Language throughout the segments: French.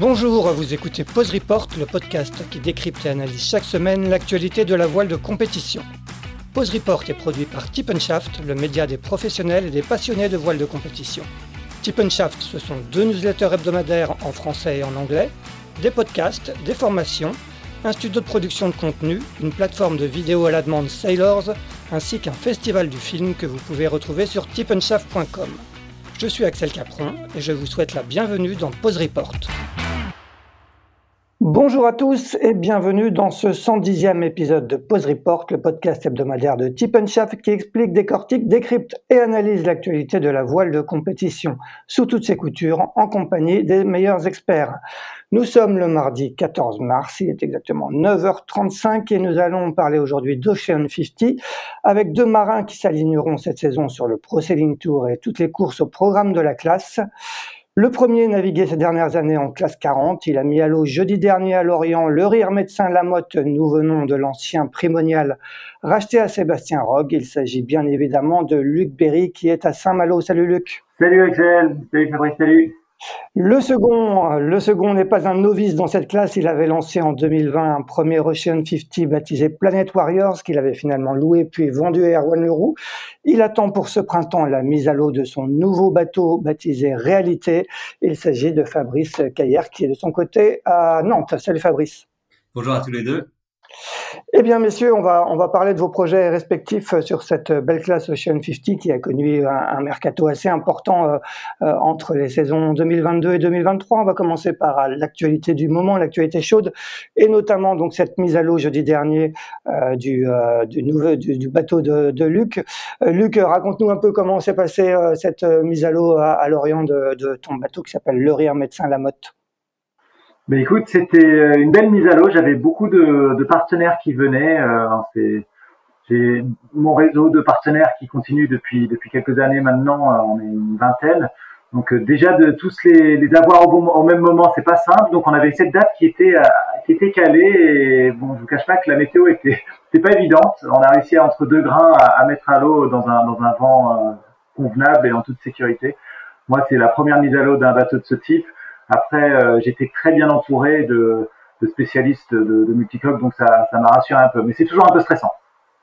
Bonjour, vous écoutez Pause Report, le podcast qui décrypte et analyse chaque semaine l'actualité de la voile de compétition. Pause Report est produit par Tip le média des professionnels et des passionnés de voile de compétition. Tip ce sont deux newsletters hebdomadaires en français et en anglais, des podcasts, des formations, un studio de production de contenu, une plateforme de vidéo à la demande Sailors, ainsi qu'un festival du film que vous pouvez retrouver sur tipenshaft.com. Je suis Axel Capron et je vous souhaite la bienvenue dans Pause Report. Bonjour à tous et bienvenue dans ce 110e épisode de Pause Report, le podcast hebdomadaire de Tip Shaft qui explique, décortique, décrypte et analyse l'actualité de la voile de compétition sous toutes ses coutures en compagnie des meilleurs experts. Nous sommes le mardi 14 mars, il est exactement 9h35 et nous allons parler aujourd'hui d'Ocean 50 avec deux marins qui s'aligneront cette saison sur le Pro Sailing Tour et toutes les courses au programme de la classe. Le premier navigué ces dernières années en classe 40, il a mis à l'eau jeudi dernier à Lorient le rire médecin Lamotte, nous venons de l'ancien primonial racheté à Sébastien Rogue. Il s'agit bien évidemment de Luc Berry qui est à Saint-Malo. Salut Luc. Salut Axel, salut Fabrice, salut. Le second, le second n'est pas un novice dans cette classe. Il avait lancé en 2020 un premier Ocean 50 baptisé Planet Warriors qu'il avait finalement loué puis vendu à Erwan Leroux. Il attend pour ce printemps la mise à l'eau de son nouveau bateau baptisé Réalité. Il s'agit de Fabrice Caillère qui est de son côté à Nantes. Salut Fabrice. Bonjour à tous les deux. Eh bien, messieurs, on va, on va parler de vos projets respectifs sur cette belle classe Ocean 50 qui a connu un, mercato assez important euh, euh, entre les saisons 2022 et 2023. On va commencer par l'actualité du moment, l'actualité chaude, et notamment donc cette mise à l'eau jeudi dernier euh, du, du, nouveau, du, bateau de, de Luc. Luc, raconte-nous un peu comment s'est passée cette mise à l'eau à, l'Orient de, de, ton bateau qui s'appelle Le Rire Médecin Lamotte. Ben écoute, c'était euh, une belle mise à l'eau. J'avais beaucoup de, de, partenaires qui venaient. Euh, j'ai mon réseau de partenaires qui continue depuis depuis quelques années maintenant. Euh, on est une vingtaine. Donc euh, déjà de tous les, les avoir au, bon, au même moment, c'est pas simple. Donc on avait cette date qui était qui était calée. Et bon, je vous cache pas que la météo était c'était pas évidente. On a réussi à, entre deux grains à, à mettre à l'eau dans un dans un vent convenable et en toute sécurité. Moi, c'est la première mise à l'eau d'un bateau de ce type. Après, euh, j'étais très bien entouré de, de spécialistes de, de multicoques, donc ça, ça m'a rassuré un peu. Mais c'est toujours un peu stressant.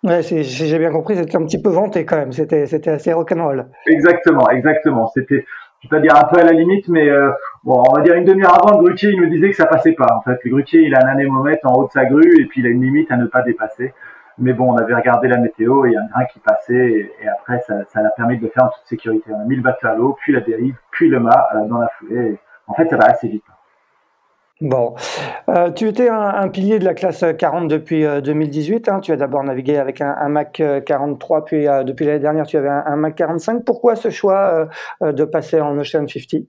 Ouais, si j'ai bien compris, c'était un petit peu vanté quand même. C'était, c'était assez rock'n'roll. Exactement, exactement. C'était, je vais pas dire un peu à la limite, mais euh, bon, on va dire une demi-heure avant, le grutier, il me disait que ça passait pas. En fait, le grutier, il a un anémomètre en haut de sa grue et puis il a une limite à ne pas dépasser. Mais bon, on avait regardé la météo et il y a un grain qui passait et, après, ça, ça l'a permis de le faire en toute sécurité. On a mis le bateau à l'eau, puis la dérive, puis le mât euh, dans la foulée en fait, ça va assez vite. Bon, euh, tu étais un, pilier de la classe 40 depuis 2018. Euh, hein. Tu as d'abord navigué avec un, Mac 43, puis euh, depuis l'année dernière, tu avais un, Mac 45. Pourquoi ce choix de passer en Ocean 50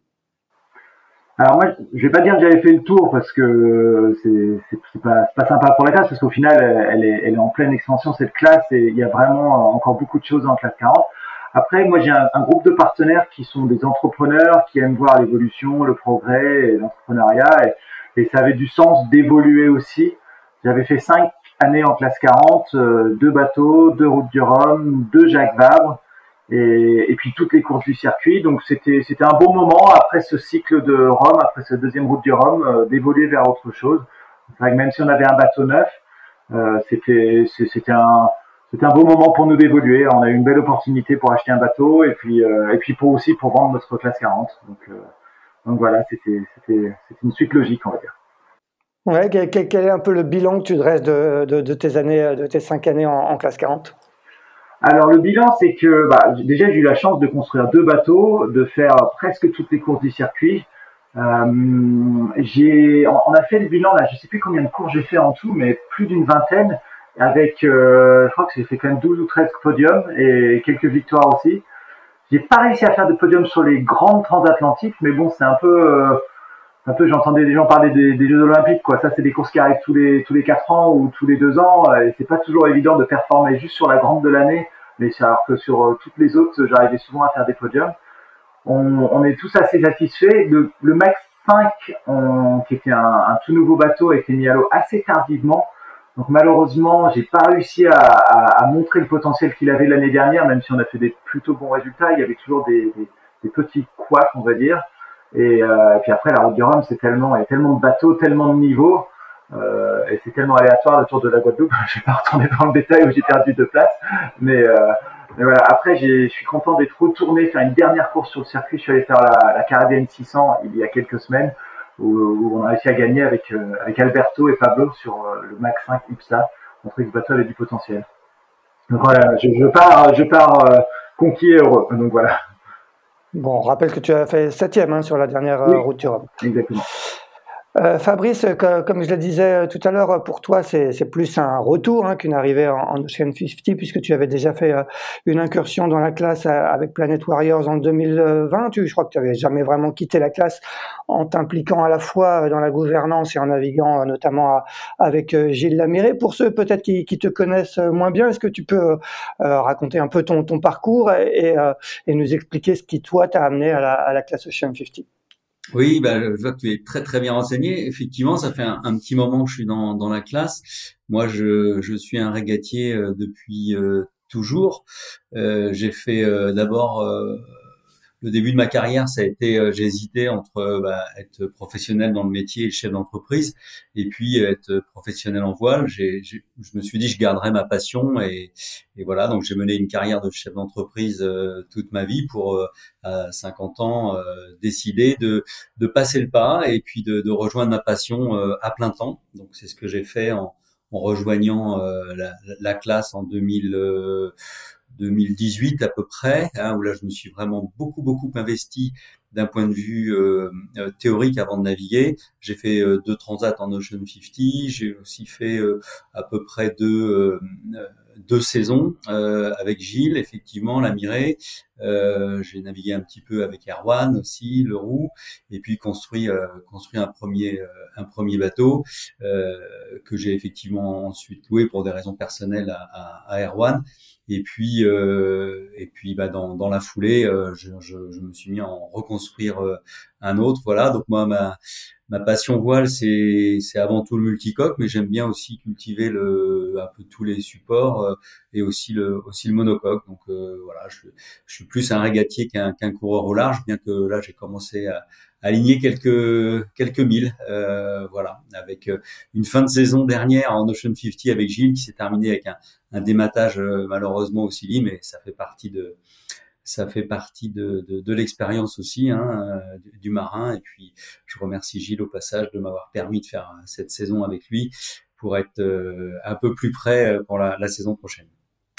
alors moi, je vais pas dire que j'avais fait le tour parce que c'est pas, pas sympa pour la classe parce qu'au final, elle est, elle est en pleine expansion cette classe et il y a vraiment encore beaucoup de choses en classe 40. Après, moi, j'ai un, groupe de partenaires qui sont des entrepreneurs, qui aiment voir l'évolution, le progrès, l'entrepreneuriat, et, ça avait du sens d'évoluer aussi. J'avais fait cinq années en classe 40, euh, deux bateaux, deux routes du Rhum, deux Jacques Vabre, et, puis toutes les courses du circuit. Donc c'était c'était un bon moment après ce cycle de Rome, après ce deuxième route du Rhum, euh, d'évoluer vers autre chose. même si on avait un bateau neuf, euh, c'était c'était un c'était un beau moment pour nous d'évoluer. On a eu une belle opportunité pour acheter un bateau et puis euh, et puis pour aussi pour vendre notre classe 40. Donc euh, donc voilà, c'était c'était une suite logique, on va dire. Ouais, quel, est un peu le bilan que tu dresses de, de, tes années, de tes cinq années en, classe 40 Alors le bilan, c'est que bah, déjà j'ai eu la chance de construire deux bateaux, de faire presque toutes les courses du circuit. Euh, j'ai, on a fait le bilan là, je sais plus combien de cours j'ai fait en tout, mais plus d'une vingtaine avec, euh, je crois que j'ai fait quand même 12 ou 13 podiums et quelques victoires aussi. J'ai pas réussi à faire de podium sur les grandes transatlantiques, mais bon, c'est un peu, euh, un peu, j'entendais des gens parler des, des, Jeux Olympiques, quoi. Ça, c'est des courses qui arrivent tous les, tous les quatre ans ou tous les deux ans, et c'est pas toujours évident de performer juste sur la grande de l'année, mais alors que sur euh, toutes les autres, j'arrivais souvent à faire des podiums. On, on est tous assez satisfaits. Le, le Max 5, on, qui était un, un, tout nouveau bateau, a été mis à l'eau assez tardivement. Donc malheureusement, j'ai pas réussi à, à, à, montrer le potentiel qu'il avait l'année dernière, même si on a fait des plutôt bons résultats. Il y avait toujours des, des, des petits couacs, on va dire. Et, puis après, la route du Rhum, c'est tellement, il y a tellement de bateaux, tellement de niveaux, et c'est tellement aléatoire le tour de la Guadeloupe. je vais pas retourner dans le détail où j'ai perdu deux places, mais mais voilà, après, je suis content d'être retourné faire une dernière course sur le circuit. Je suis allé faire la, la Caribbean 600 il y a quelques semaines, où, on a réussi à gagner avec, euh, avec Alberto et Pablo sur euh, le Max 5 IPSA. Montrer que le bateau avait du potentiel. Donc voilà, je, je pars, je pars euh, conquis et heureux. Donc voilà. Bon, on rappelle que tu as fait septième hein, sur la dernière route Europe. Exactement. Euh, Fabrice, comme je le disais euh, tout à l'heure, pour toi, c'est plus un retour hein, qu'une arrivée en, Ocean 50, puisque tu avais déjà fait euh, une incursion dans la classe avec Planet Warriors en 2020. je crois que tu n'avais jamais vraiment quitté la classe en t'impliquant à la fois dans la gouvernance et en naviguant notamment avec Gilles Lamiré. Pour ceux peut-être qui, te connaissent moins bien, est-ce que tu peux raconter un peu ton, parcours et, nous expliquer ce qui, toi, t'a amené à la, à la classe Ocean 50 oui, bah, je vois que tu es très très bien renseigné. Effectivement, ça fait un, petit moment que je suis dans, dans la classe. Moi, je, je suis un régatier euh, depuis euh, toujours. Euh, j'ai fait d'abord le début de ma carrière, ça a été, euh, j'ai entre euh, bah, être professionnel dans le métier et chef d'entreprise, et puis euh, être professionnel en voile. J'ai, je me suis dit, je garderai ma passion, et, et voilà. Donc j'ai mené une carrière de chef d'entreprise toute ma vie pour à 50 ans décider de, de passer le pas et puis de, de rejoindre ma passion à plein temps. Donc c'est ce que j'ai fait en, en rejoignant la, la, classe en 2000. 2018 à peu près, hein, où là je me suis vraiment beaucoup beaucoup investi d'un point de vue euh, euh, théorique avant de naviguer. J'ai fait euh, deux transats en Ocean 50, j'ai aussi fait à peu près deux deux saisons avec Gilles, effectivement, la Mirée. j'ai navigué un petit peu avec Erwan aussi, le Roux, et puis construit construit un premier un premier bateau que j'ai effectivement ensuite loué pour des raisons personnelles à, à, à Erwan. Et puis, euh, et puis, bah, dans, dans la foulée, euh, je, je, je, me suis mis à en reconstruire euh, un autre. Voilà. Donc moi, ma, ma passion voile, c'est, avant tout le multicoque, mais j'aime bien aussi cultiver le, un peu tous les supports euh, et aussi le, aussi le monocoque. Donc voilà, je, je, suis plus un régatier qu'un, qu'un coureur au large, bien que là, j'ai commencé à, aligner quelques quelques milles, euh, voilà, avec une fin de saison dernière en Ocean 50 avec Gilles qui s'est terminé avec un, un dématage euh, malheureusement aussi lit, mais ça fait partie de ça fait partie de, de, l'expérience aussi hein, euh, du, marin. Et puis, je remercie Gilles au passage de m'avoir permis de faire cette saison avec lui pour être euh, un peu plus près pour la, saison prochaine.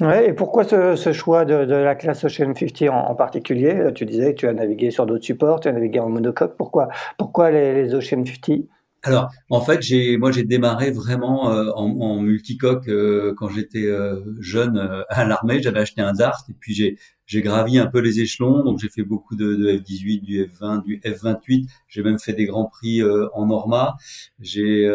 Ouais, et pourquoi ce, choix de, la classe Ocean 50 en, particulier? Tu disais que tu as navigué sur d'autres supports, tu as navigué en monocoque. Pourquoi, pourquoi les Ocean 50 alors, en fait, j'ai, moi, j'ai démarré vraiment euh, en, en, multicoque euh, quand j'étais euh, jeune à l'armée. J'avais acheté un Dart et puis j'ai, j'ai gravi un peu les échelons. Donc, j'ai fait beaucoup de, de, F18, du F20, du F28. J'ai même fait des grands prix en Norma. J'ai,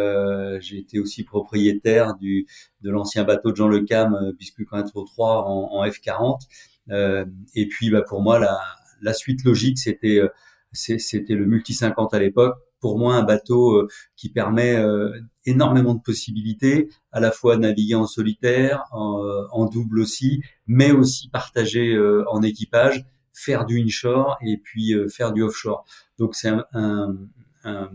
j'ai été aussi propriétaire du de l'ancien bateau de Jean Le Cam, Biscuit 3 en, en F40. et puis, bah, pour moi, la, la suite logique, c'était c'était le multi 50 à l'époque pour moi un bateau euh, qui permet euh, énormément de possibilités, à la fois naviguer en solitaire, en, double aussi, mais aussi partager euh, en équipage, faire du inshore et puis faire du offshore. Donc c'est un, un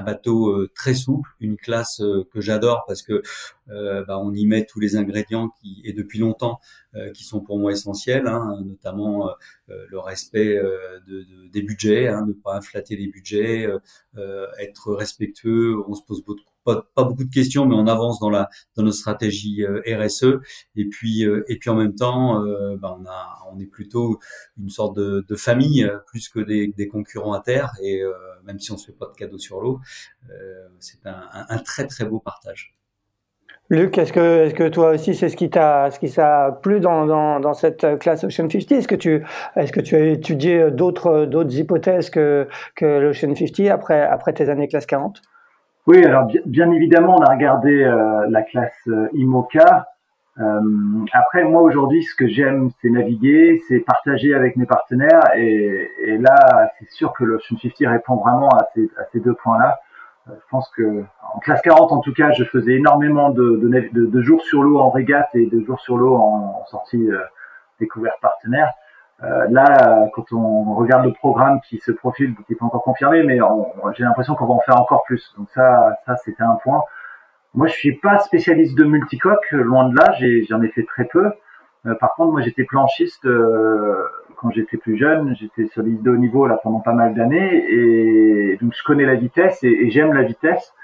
bateau euh, très souple, une classe euh, que j'adore parce que euh, bah, on y met tous les ingrédients qui et depuis longtemps qui sont pour moi essentiels, hein, notamment le respect de, de, des budgets, hein, ne pas inflater les budgets, être respectueux. On se pose beaucoup pas, beaucoup de questions, mais on avance dans la dans notre stratégie euh, RSE. Et puis euh, et puis en même temps, euh, bah, on a on est plutôt une sorte de, de famille plus que des, des, concurrents à terre. Et même si on se fait pas de cadeaux sur l'eau, c'est un, un, très très beau partage. Luc, est-ce que, est-ce que toi aussi c'est ce qui t'a, ce qui t'a plu dans, dans, dans, cette classe Ocean 50 Est-ce que tu, est-ce que tu as étudié d'autres, d'autres hypothèses que, que l'Ocean 50 après, après tes années classe 40 oui, alors bien, évidemment, on a regardé euh, la classe euh, IMOCA. Euh, après, moi aujourd'hui, ce que j'aime, c'est naviguer, c'est partager avec mes partenaires. Et, et là, c'est sûr que l'Ocean 50 répond vraiment à ces, à ces deux points-là. Euh, je pense que en classe 40, en tout cas, je faisais énormément de, de, de, jours sur l'eau en régate et de jours sur l'eau en, en sortie découverte partenaire. Euh, là, quand on regarde le programme qui se profile, qui n'est pas encore confirmé, mais j'ai l'impression qu'on va en faire encore plus. Donc ça, ça c'était un point. Moi, je suis pas spécialiste de multicoque, loin de là. J'en ai, fait très peu. Euh, par contre, moi, j'étais planchiste euh, quand j'étais plus jeune. J'étais les de haut niveau là pendant pas mal d'années, et donc je connais la vitesse et, et j'aime la vitesse.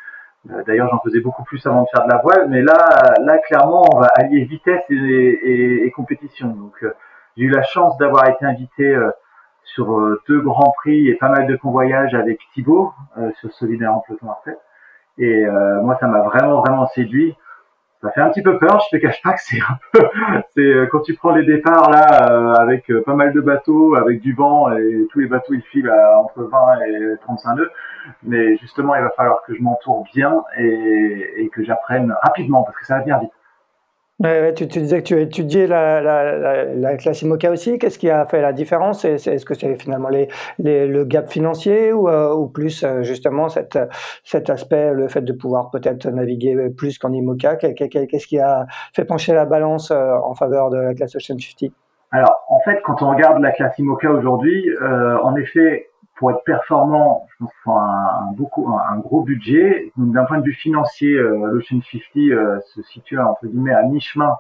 Euh, d'ailleurs, j'en faisais beaucoup plus avant de faire de la voile, mais là, là, clairement, on va allier vitesse et, et, et compétition. Donc, euh, j'ai eu la chance d'avoir été invité euh, sur deux grands prix et pas mal de convoyages avec Thibaut sur Solidaire en peloton après. Et moi, ça m'a vraiment, vraiment séduit ça fait un petit peu peur. Je te cache pas que c'est un peu, c'est euh, quand tu prends les départs là euh, avec euh, pas mal de bateaux, avec du vent et tous les bateaux ils filent entre 20 et 35 nœuds. Mais justement, il va falloir que je m'entoure bien et, et que j'apprenne rapidement parce que ça va bien vite. Ouais, tu, tu, disais que tu étudiais la, la, la, classe IMOCA aussi. Qu'est-ce qui a fait la différence? Est-ce que c'est finalement les, les, le gap financier ou, euh, ou plus euh, justement cette, cet aspect, le fait de pouvoir peut-être naviguer plus qu'en IMOCA? Qu'est-ce qui a fait pencher la balance euh, en faveur de la classe Ocean 50 Alors, en fait, quand on regarde la classe IMOCA aujourd'hui, en effet, pour être performant, je pense qu'il faut un, beaucoup, un, gros budget. Donc d'un point de vue financier, euh, l'Ocean 50 euh, se situe entre guillemets à mi-chemin.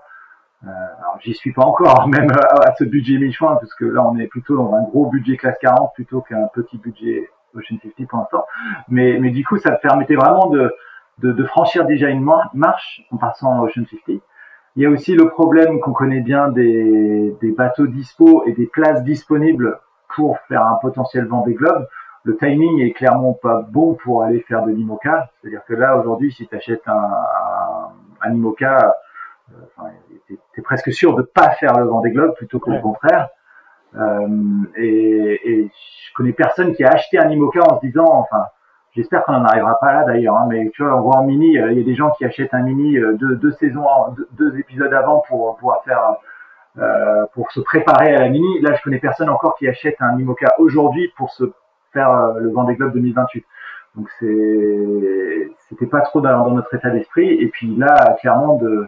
Euh, alors j'y suis pas encore, même à, ce budget mi-chemin, parce que là on est plutôt dans un gros budget classe 40 plutôt qu'un petit budget Ocean 50 pour l'instant. Mais, mais du coup, ça permettait vraiment de, de, de franchir déjà une marche en passant à Ocean 50. Il y a aussi le problème qu'on connaît bien des, des bateaux dispo et des places disponibles pour faire un potentiel Vendée Globe, le timing est clairement pas bon pour aller faire de l'IMOCA. C'est-à-dire que là, aujourd'hui, si tu achètes un, un, un IMOCA, euh, tu es, presque sûr de pas faire le Vendée Globe plutôt que le contraire. Euh, et, et, je connais personne qui a acheté un IMOCA en se disant, enfin, j'espère qu'on n'en arrivera pas là d'ailleurs, hein, mais tu vois, on voit en mini, euh, il y a des gens qui achètent un mini euh, deux, deux saisons, deux, deux, épisodes avant pour pouvoir faire euh, pour se préparer à la mini. Là, je connais personne encore qui achète un Mimoca aujourd'hui pour se faire euh, le Vendée Globe 2028. Donc c'est c'était pas trop dans, notre état d'esprit. Et puis là, clairement, de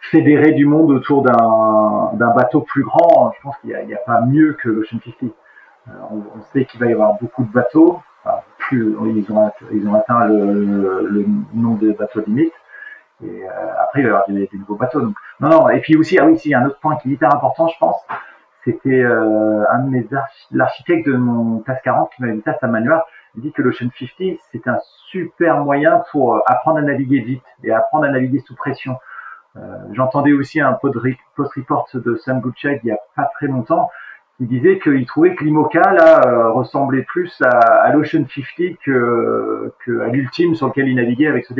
fédérer du monde autour d'un d'un bateau plus grand, je pense qu'il n'y a, a, pas mieux que l'Ocean 50. Euh, on, sait qu'il va y avoir beaucoup de bateaux. plus ils ont ils ont atteint le, le nombre de bateaux limite. Et euh, après, il va y avoir des, des, nouveaux bateaux. Donc, non, non. Et puis aussi, ah oui, si, un autre point qui est hyper important, je pense, c'était euh, un de mes l'architecte de mon TAS 40 qui m'a dit ça, Manuel. Il dit que l'Ocean 50, c'est un super moyen pour euh, apprendre à naviguer vite et apprendre à naviguer sous pression. Euh, J'entendais aussi un post-report de Sam Goodchild il y a pas très longtemps qui disait qu'il trouvait que l'IMOCA là euh, ressemblait plus à, à l'Ocean 50 que, que à l'ultime sur lequel il naviguait avec ce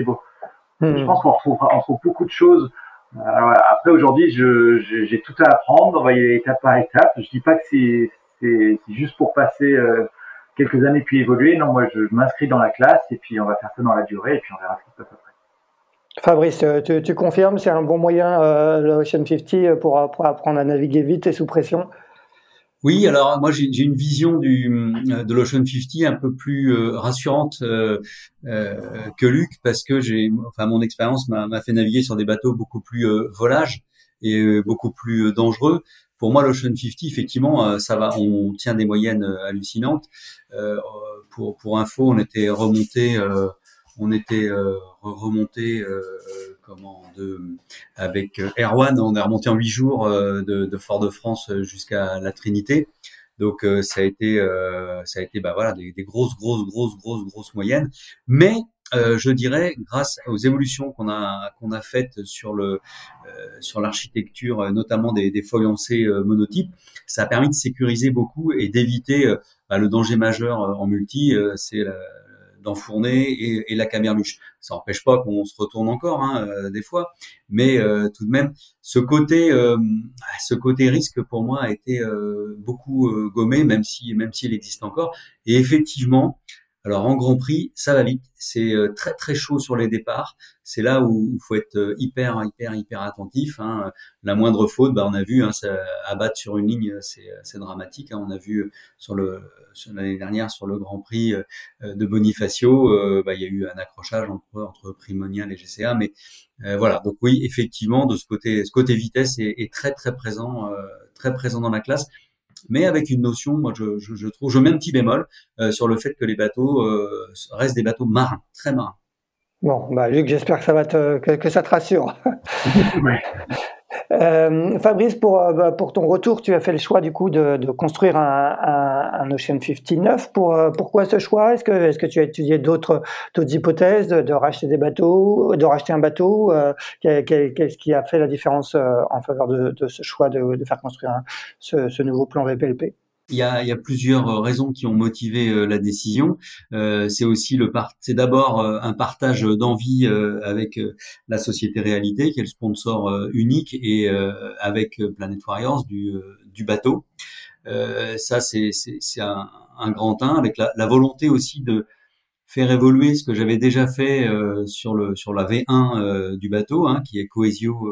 Je hmm. pense qu'on retrouve, beaucoup de choses. Alors, après, aujourd'hui, j'ai tout à apprendre. On va y aller étape par étape. Je dis pas que c'est juste pour passer euh, quelques années puis évoluer. Non, moi, je, m'inscris dans la classe et puis on va faire ça dans la durée et puis on verra ce qui se passe après. Fabrice, euh, tu, tu confirmes, c'est un bon moyen, euh, l'Ocean 50, pour, pour apprendre à naviguer vite et sous pression? Oui, alors moi j'ai une vision du, euh, de l'Ocean 50 un peu plus euh, rassurante euh, que Luc parce que j'ai, enfin mon expérience m'a fait naviguer sur des bateaux beaucoup plus volages et beaucoup plus dangereux. Pour moi, l'Ocean 50, effectivement, ça va, on tient des moyennes hallucinantes. pour pour info, on était remonté on était euh, remonté euh, euh, comment de avec Erwan, on est remonté en huit jours de, Fort-de-France jusqu'à la Trinité. Donc ça a été ça a été bah voilà des, grosses grosses grosses grosses grosses moyennes, mais je dirais grâce aux évolutions qu'on a qu'on a faites sur le sur l'architecture, notamment des, des monotypes, ça a permis de sécuriser beaucoup et d'éviter bah, le danger majeur en multi, c'est d'enfourner et, et, la camerluche. Ça n'empêche pas qu'on se retourne encore hein, euh, des fois, mais euh, tout de même, ce côté, euh, ce côté risque pour moi a été beaucoup gommé, même si même s'il existe encore. Et effectivement, alors en Grand Prix, ça va vite, c'est euh, très très chaud sur les départs. C'est là où il faut être euh, hyper hyper hyper attentif. Hein. La moindre faute, bah, on a vu, hein, ça, abattre sur une ligne, c'est dramatique. Hein. On a vu sur le l'année dernière sur le Grand Prix euh, de Bonifacio, bah, il y a eu un accrochage entre entre et GCA, mais voilà. Donc oui, effectivement, de ce côté, ce côté vitesse est, est très très présent, très présent dans la classe. Mais avec une notion, moi je, je, je trouve, je mets un petit bémol sur le fait que les bateaux restent des bateaux marins, très marins. Bon, bah Luc, j'espère que ça va te, que, que ça te rassure. ouais. Euh, Fabrice, pour, euh, bah, pour ton retour, tu as fait le choix du coup de, de construire un, un, un, Ocean 59. Pour, euh, pourquoi ce choix? Est-ce que, est que tu as étudié d'autres hypothèses de, de, racheter des bateaux, de racheter un bateau? Euh, Qu'est-ce qui a fait la différence en faveur de, de ce choix de, faire construire ce, ce nouveau plan VPLP il y a, il y a plusieurs euh, raisons qui ont motivé euh, la décision. Euh, c'est aussi le part, c'est d'abord un partage d'envie avec la société Réalité, qui est le sponsor unique, et avec Planet Warriors du, du bateau. ça, c'est, un, un, grand un, avec la, la, volonté aussi de faire évoluer ce que j'avais déjà fait sur le sur la V1 du bateau, hein, qui est Coesio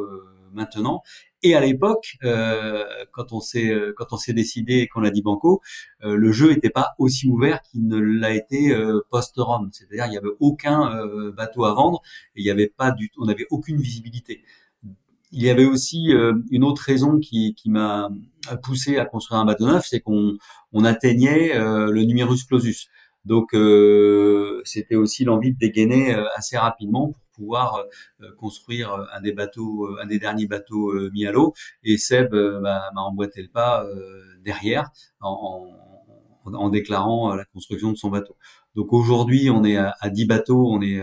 maintenant, et à l'époque, euh, quand on s'est euh, quand on s'est décidé et qu'on a dit banco, euh, le jeu n'était pas aussi ouvert qu'il ne l'a été euh, post-Rome. C'est-à-dire il n'y avait aucun euh, bateau à vendre et il n'y avait pas du on n'avait aucune visibilité. Il y avait aussi une autre raison qui, qui m'a poussé à construire un bateau neuf, c'est qu'on on atteignait le numerus clausus. Donc c'était aussi l'envie de dégainer assez rapidement pouvoir euh, euh, construire euh, un des bateaux, un des derniers bateaux mis à l'eau. Et Seb m'a emboîté le pas derrière en, en, déclarant la construction de son bateau. Donc aujourd'hui, on est à, 10 bateaux, on est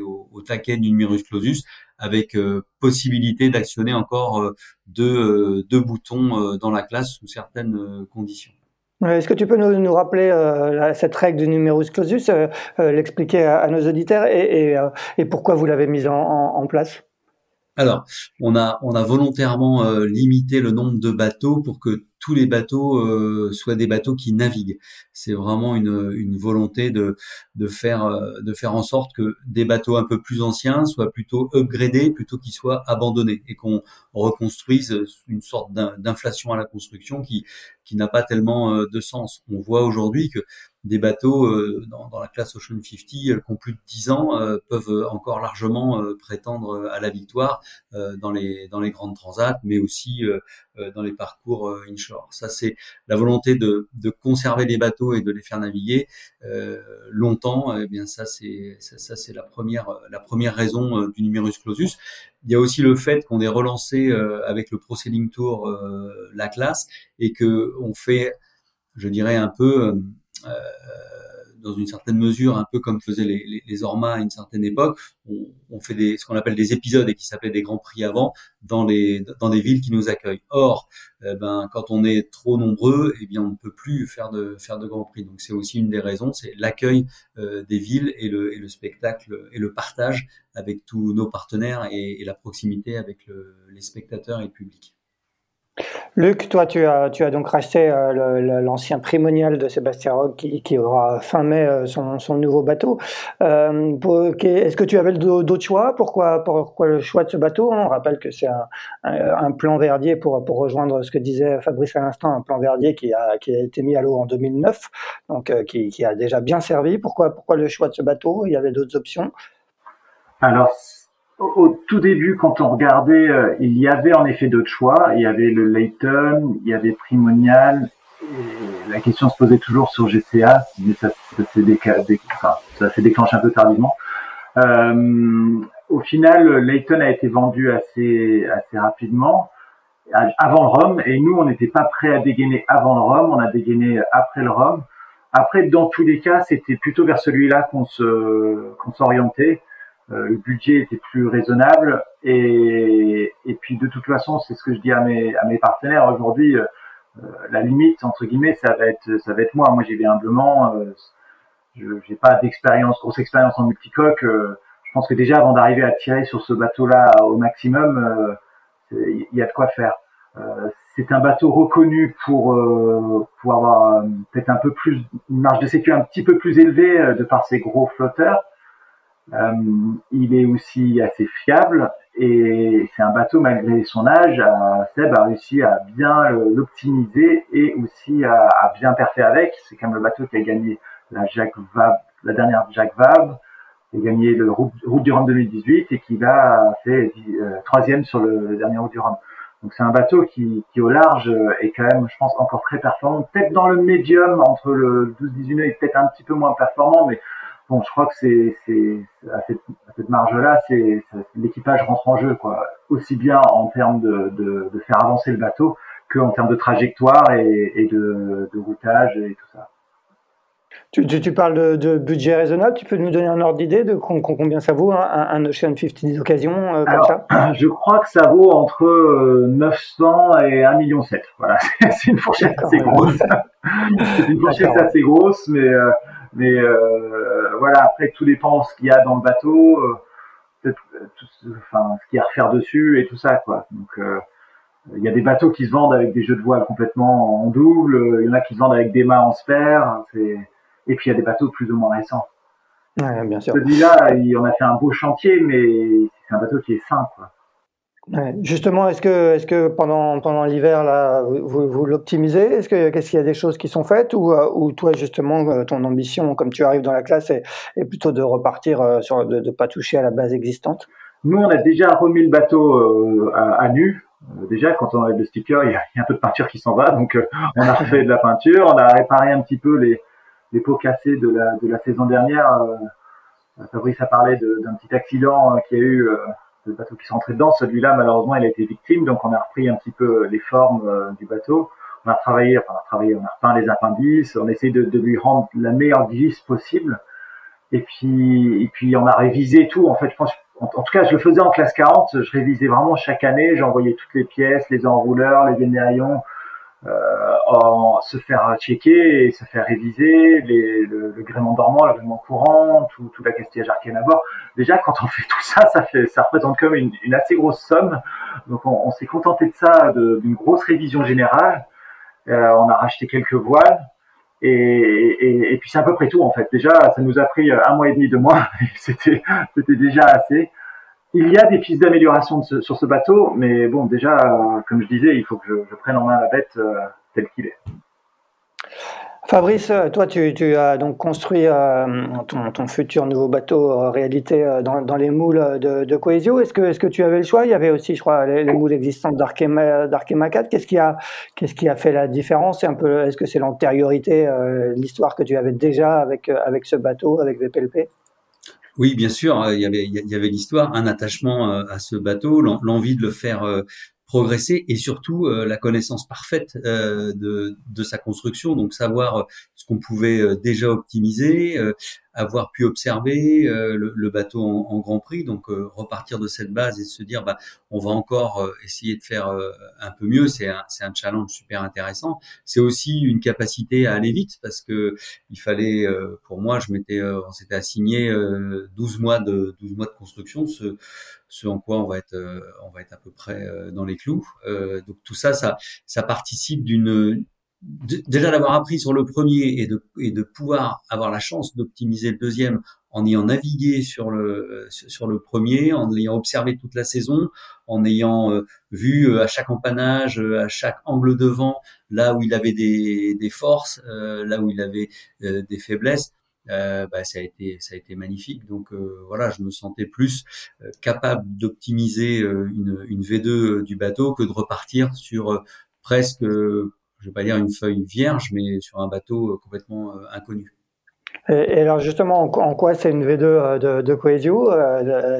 au, taquet du numerus clausus avec possibilité d'actionner encore deux boutons dans la classe sous certaines conditions. Est-ce que tu peux nous, rappeler euh, cette règle du numerus clausus, euh, euh, l'expliquer à, nos auditeurs et, pourquoi vous l'avez mise en, place? Alors, on a volontairement limité le nombre de bateaux pour que tous les bateaux euh, soient des bateaux qui naviguent. C'est vraiment une, une volonté de, de, faire, euh, de faire en sorte que des bateaux un peu plus anciens soient plutôt upgradés plutôt qu'ils soient abandonnés et qu'on reconstruise une sorte d'inflation à la construction qui, qui n'a pas tellement euh, de sens. On voit aujourd'hui que des bateaux euh, dans, la classe Ocean 50 euh, qui ont plus de 10 ans euh, peuvent encore largement prétendre à la victoire dans les dans les grandes transats, mais aussi dans les parcours Ça, c'est la volonté de, de, conserver les bateaux et de les faire naviguer longtemps. Eh bien, ça, c'est ça, c'est la première la première raison du numerus clausus. Il y a aussi le fait qu'on ait relancé avec le Pro Sailing Tour la classe et que on fait, je dirais un peu euh, dans une certaine mesure, un peu comme faisaient les, les, les Orma à une certaine époque, on, on fait des, ce qu'on appelle des épisodes et qui s'appelaient des grands prix avant dans les dans des villes qui nous accueillent. Or, eh ben quand on est trop nombreux, eh bien on ne peut plus faire de faire de grands prix. Donc c'est aussi une des raisons, c'est l'accueil euh, des villes et le, et le spectacle et le partage avec tous nos partenaires et, et la proximité avec le, les spectateurs et le public. Luc, toi, tu as, donc racheté euh, l'ancien primonial de Sébastien Rogue qui, aura fin mai euh, son, nouveau bateau. Euh, Est-ce que tu avais d'autres choix? Pourquoi, le choix de ce bateau? On rappelle que c'est un, plan Verdier pour, rejoindre ce que disait Fabrice à l'instant, un plan Verdier qui a, été mis à l'eau en 2009, donc qui, qui, a déjà bien servi. Pourquoi, pourquoi le choix de ce bateau? Il y avait d'autres options? Alors, au tout début, quand on regardait, euh, il y avait en effet d'autres choix. Il y avait le Layton, il y avait Primonial. Et la question se posait toujours sur GCA, mais ça, ça s'est déclenché un peu tardivement. Euh, au final, Layton a été vendu assez, assez rapidement, avant le Rhum, et nous, on n'était pas prêt à dégainer avant le Rhum, on a dégainé après le Rhum. Après, dans tous les cas, c'était plutôt vers celui-là qu'on se, qu'on s'orientait. Euh, le budget était plus raisonnable et, et puis de toute façon c'est ce que je dis à mes, à mes partenaires. Aujourd'hui euh, euh, la limite entre guillemets ça va être ça va être moi. Moi j'y vais humblement. Je j'ai pas d'expérience grosse expérience en multicoque. Je pense que déjà avant d'arriver à tirer sur ce bateau là au maximum il y a de quoi faire. C'est un bateau reconnu pour pour avoir peut-être un peu plus une marge de sécurité un petit peu plus élevée de par ses gros flotteurs il est aussi assez fiable et c'est un bateau malgré son âge. Euh, Seb a réussi à bien l'optimiser et aussi à, bien perfer avec. C'est même le bateau qui a gagné la Jacques la dernière Jacques Vabre, qui a gagné le Route, du Rhum 2018 et qui va fait euh, troisième sur le, dernier Route du Rhum. Donc c'est un bateau qui, qui au large est quand même, je pense, encore très performant. Peut-être dans le médium entre le 12-18 nœuds, est peut-être un petit peu moins performant, mais bon, je crois que c'est, c'est à cette, marge-là, c'est, l'équipage rentre en jeu, quoi. Aussi bien en termes de, de, de faire avancer le bateau qu'en termes de trajectoire et, et de, de routage et tout ça. Tu, tu, tu parles de, de, budget raisonnable, tu peux nous donner un ordre d'idée de combien ça vaut un, un Ocean 50 d'occasion euh, comme Alors, ça? Je crois que ça vaut entre 900 et 1,7 million. Voilà, c'est une fourchette assez grosse. c'est une fourchette assez grosse, mais euh, mais euh, voilà, après, tout dépend ce qu'il y a dans le bateau, euh, tout, enfin, ce qu'il y a à refaire dessus et tout ça, quoi. Donc, euh, il y a des bateaux qui se vendent avec des jeux de voile complètement en double, il y en a qui se vendent avec des mâts en spare, et puis il y a des bateaux plus ou moins récents. Ouais, bien sûr. Celui-là, on a fait un beau chantier, mais c'est un bateau qui est sain, quoi. Justement, est-ce que, est-ce que pendant, pendant l'hiver, vous, vous l'optimisez? Est-ce que, qu'est-ce qu'il y a des choses qui sont faites? Ou, euh, ou toi, justement, euh, ton ambition, comme tu arrives dans la classe, est, est plutôt de repartir euh, sur, de ne pas toucher à la base existante? Nous, on a déjà remis le bateau à, nu. Déjà, quand on enlève le sticker, il y, a, un peu de peinture qui s'en va, donc on a refait de la peinture, on a réparé un petit peu les, les pots cassés de la, de la saison dernière. Fabrice a parlé d'un petit accident qu'il y a eu le bateau qui s'est rentré dedans. Celui-là, malheureusement, il a été victime, donc on a repris un petit peu les formes euh, du bateau. On a travaillé, enfin, on a travaillé, on a repeint les appendices, on a essayé de, de lui rendre la meilleure vis possible. Et puis, et puis, on a révisé tout. En fait, je pense, en, tout cas, je le faisais en classe 40. Je révisais vraiment chaque année. J'envoyais toutes les pièces, les enrouleurs, les euh, en, se faire checker et se faire réviser, les, le, le, gréement dormant, le gréement courant, tout, tout l'accastillage arcane à bord. Déjà, quand on fait tout ça, ça, fait, ça représente comme une, une assez grosse somme. Donc, on, on s'est contenté de ça, d'une grosse révision générale. Euh, on a racheté quelques voiles. Et, et, et puis c'est à peu près tout en fait. Déjà, ça nous a pris un mois et demi, deux mois. C'était, c'était déjà assez. Il y a des pistes d'amélioration sur ce bateau, mais bon, déjà, comme je disais, il faut que je, prenne en main la bête euh, tel qu'il est. Fabrice, toi, tu, as donc construit euh, ton, futur nouveau bateau euh, réalité dans, les moules de, de. Est-ce que, tu avais le choix? Il y avait aussi, je crois, les, les moules existants d'Arkema, d'Arkema 4. Qu'est-ce qui, a, fait la différence? Est-ce que c'est l'antériorité, l'histoire que tu avais déjà avec, avec ce bateau, avec VPLP oui, bien sûr, il y avait, y avait l'histoire, un attachement à ce bateau, l'envie de le faire progresser et surtout euh, la connaissance parfaite euh, de, de, sa construction, donc savoir euh, qu'on pouvait euh, déjà optimiser, euh, avoir pu observer le, le, bateau en, en, Grand Prix, donc repartir de cette base et se dire bah on va encore essayer de faire un peu mieux, c'est un, un challenge super intéressant. C'est aussi une capacité à aller vite parce que il fallait pour moi je m'étais on s'était assigné 12 mois de 12 mois de construction ce ce en quoi on va être, euh, on va être à peu près euh, dans les clous. Euh, donc tout ça, ça, ça participe d'une déjà d'avoir appris sur le premier et de, et de pouvoir avoir la chance d'optimiser le deuxième en ayant navigué sur le sur le premier, en ayant observé toute la saison, en ayant vu à chaque empannage, à chaque angle de vent, là où il avait des, des forces, là où il avait des faiblesses euh, bah, ça a été ça a été magnifique. Donc euh, voilà, je me sentais plus euh, capable d'optimiser euh, une, une V2 du bateau que de repartir sur presque, je vais pas dire une feuille vierge, mais sur un bateau complètement inconnu. Et, alors justement, en, quoi c'est une V2 de, de Coesio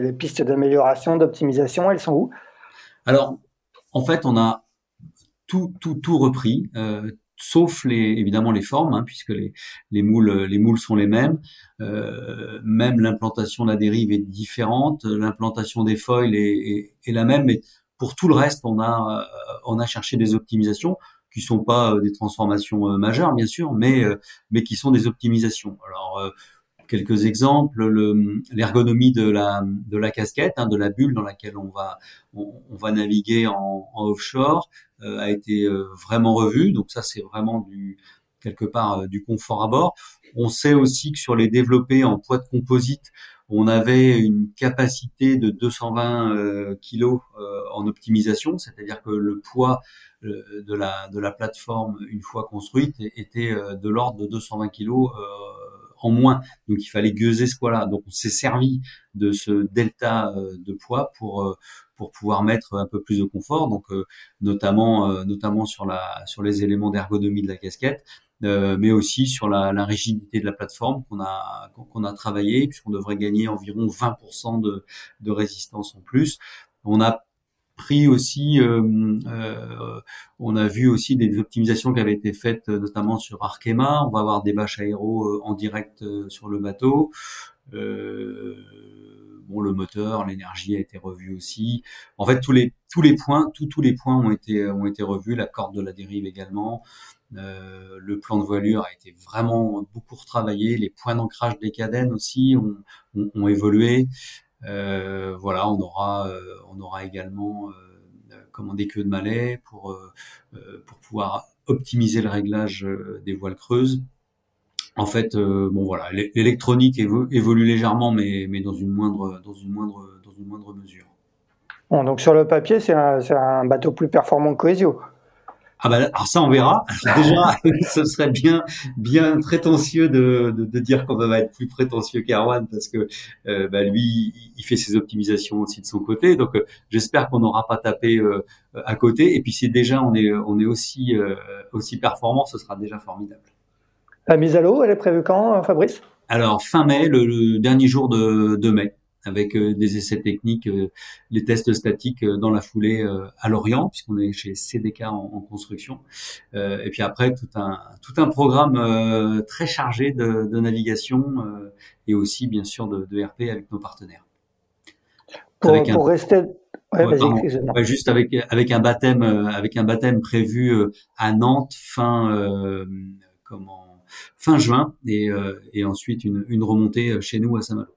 Les pistes d'amélioration, d'optimisation, elles sont où? Alors, en fait, on a tout, tout, tout repris, euh, sauf les, évidemment les formes, hein, puisque les, les, moules, les moules sont les mêmes. Euh, même l'implantation de la dérive est différente, l'implantation des foils est, est, est, la même, mais pour tout le reste, on a, euh, on a cherché des optimisations qui sont pas euh, des transformations euh, majeures, bien sûr, mais, mais qui sont des optimisations. Alors, quelques exemples, l'ergonomie de la, de la casquette, hein, de la bulle dans laquelle on va, on, va naviguer en, offshore, euh, a été euh, vraiment revue. Donc ça, c'est vraiment du quelque part euh, du confort à bord. On sait aussi que sur les développés en poids de composite, on avait une capacité de 220 euh, kilos en optimisation, c'est-à-dire que le poids de la de la plateforme une fois construite était de l'ordre de 220 kilos en moins. Donc il fallait gueuser ce poids-là. Donc on s'est servi de ce delta de poids pour pour pouvoir mettre un peu plus de confort. Donc notamment notamment sur la sur les éléments d'ergonomie de la casquette. Euh, mais aussi sur la, la, rigidité de la plateforme qu'on a qu'on a travaillé puisqu'on devrait gagner environ 20% de, de résistance en plus. On a pris aussi, euh, euh, on a vu aussi des optimisations qui avaient été faites notamment sur Arkema. On va avoir des bâches aéro euh, en direct sur le bateau. bon, le moteur, l'énergie a été revue aussi. En fait, tous les tous les points, tous tous les points ont été ont été revus. La corde de la dérive également. Euh, le plan de voilure a été vraiment beaucoup retravaillé. Les points d'ancrage des cadènes aussi ont, évolué. Euh, voilà, on aura, euh, on aura également euh, commandé queue de malais pour pour pouvoir optimiser le réglage des voiles creuses. En fait, bon voilà, l'électronique évolue légèrement, mais mais dans une moindre dans une moindre dans une moindre mesure. Bon, donc sur le papier, c'est un, un bateau plus performant que Coesio. Ah bah, alors ça on verra. Déjà, ce serait bien bien prétentieux de, de, de dire qu'on va être plus prétentieux qu'Erwan parce que euh, bah, lui il fait ses optimisations aussi de son côté. Donc euh, j'espère qu'on n'aura pas tapé euh, à côté. Et puis si déjà on est on est aussi aussi performant, ce sera déjà formidable. La mise à l'eau, elle est prévue quand, Fabrice? Alors fin mai, le, le dernier jour de, de mai avec euh, des essais techniques, euh, les tests statiques euh, dans la foulée à Lorient, puisqu'on est chez CDK en, construction. et puis après, tout un, tout un programme très chargé de, de navigation et aussi, bien sûr, de, de RP avec nos partenaires. Pour, pour rester... Ouais, juste avec avec un baptême avec un baptême prévu à Nantes fin comment fin juin et, et ensuite une, une remontée chez nous à Saint-Malo.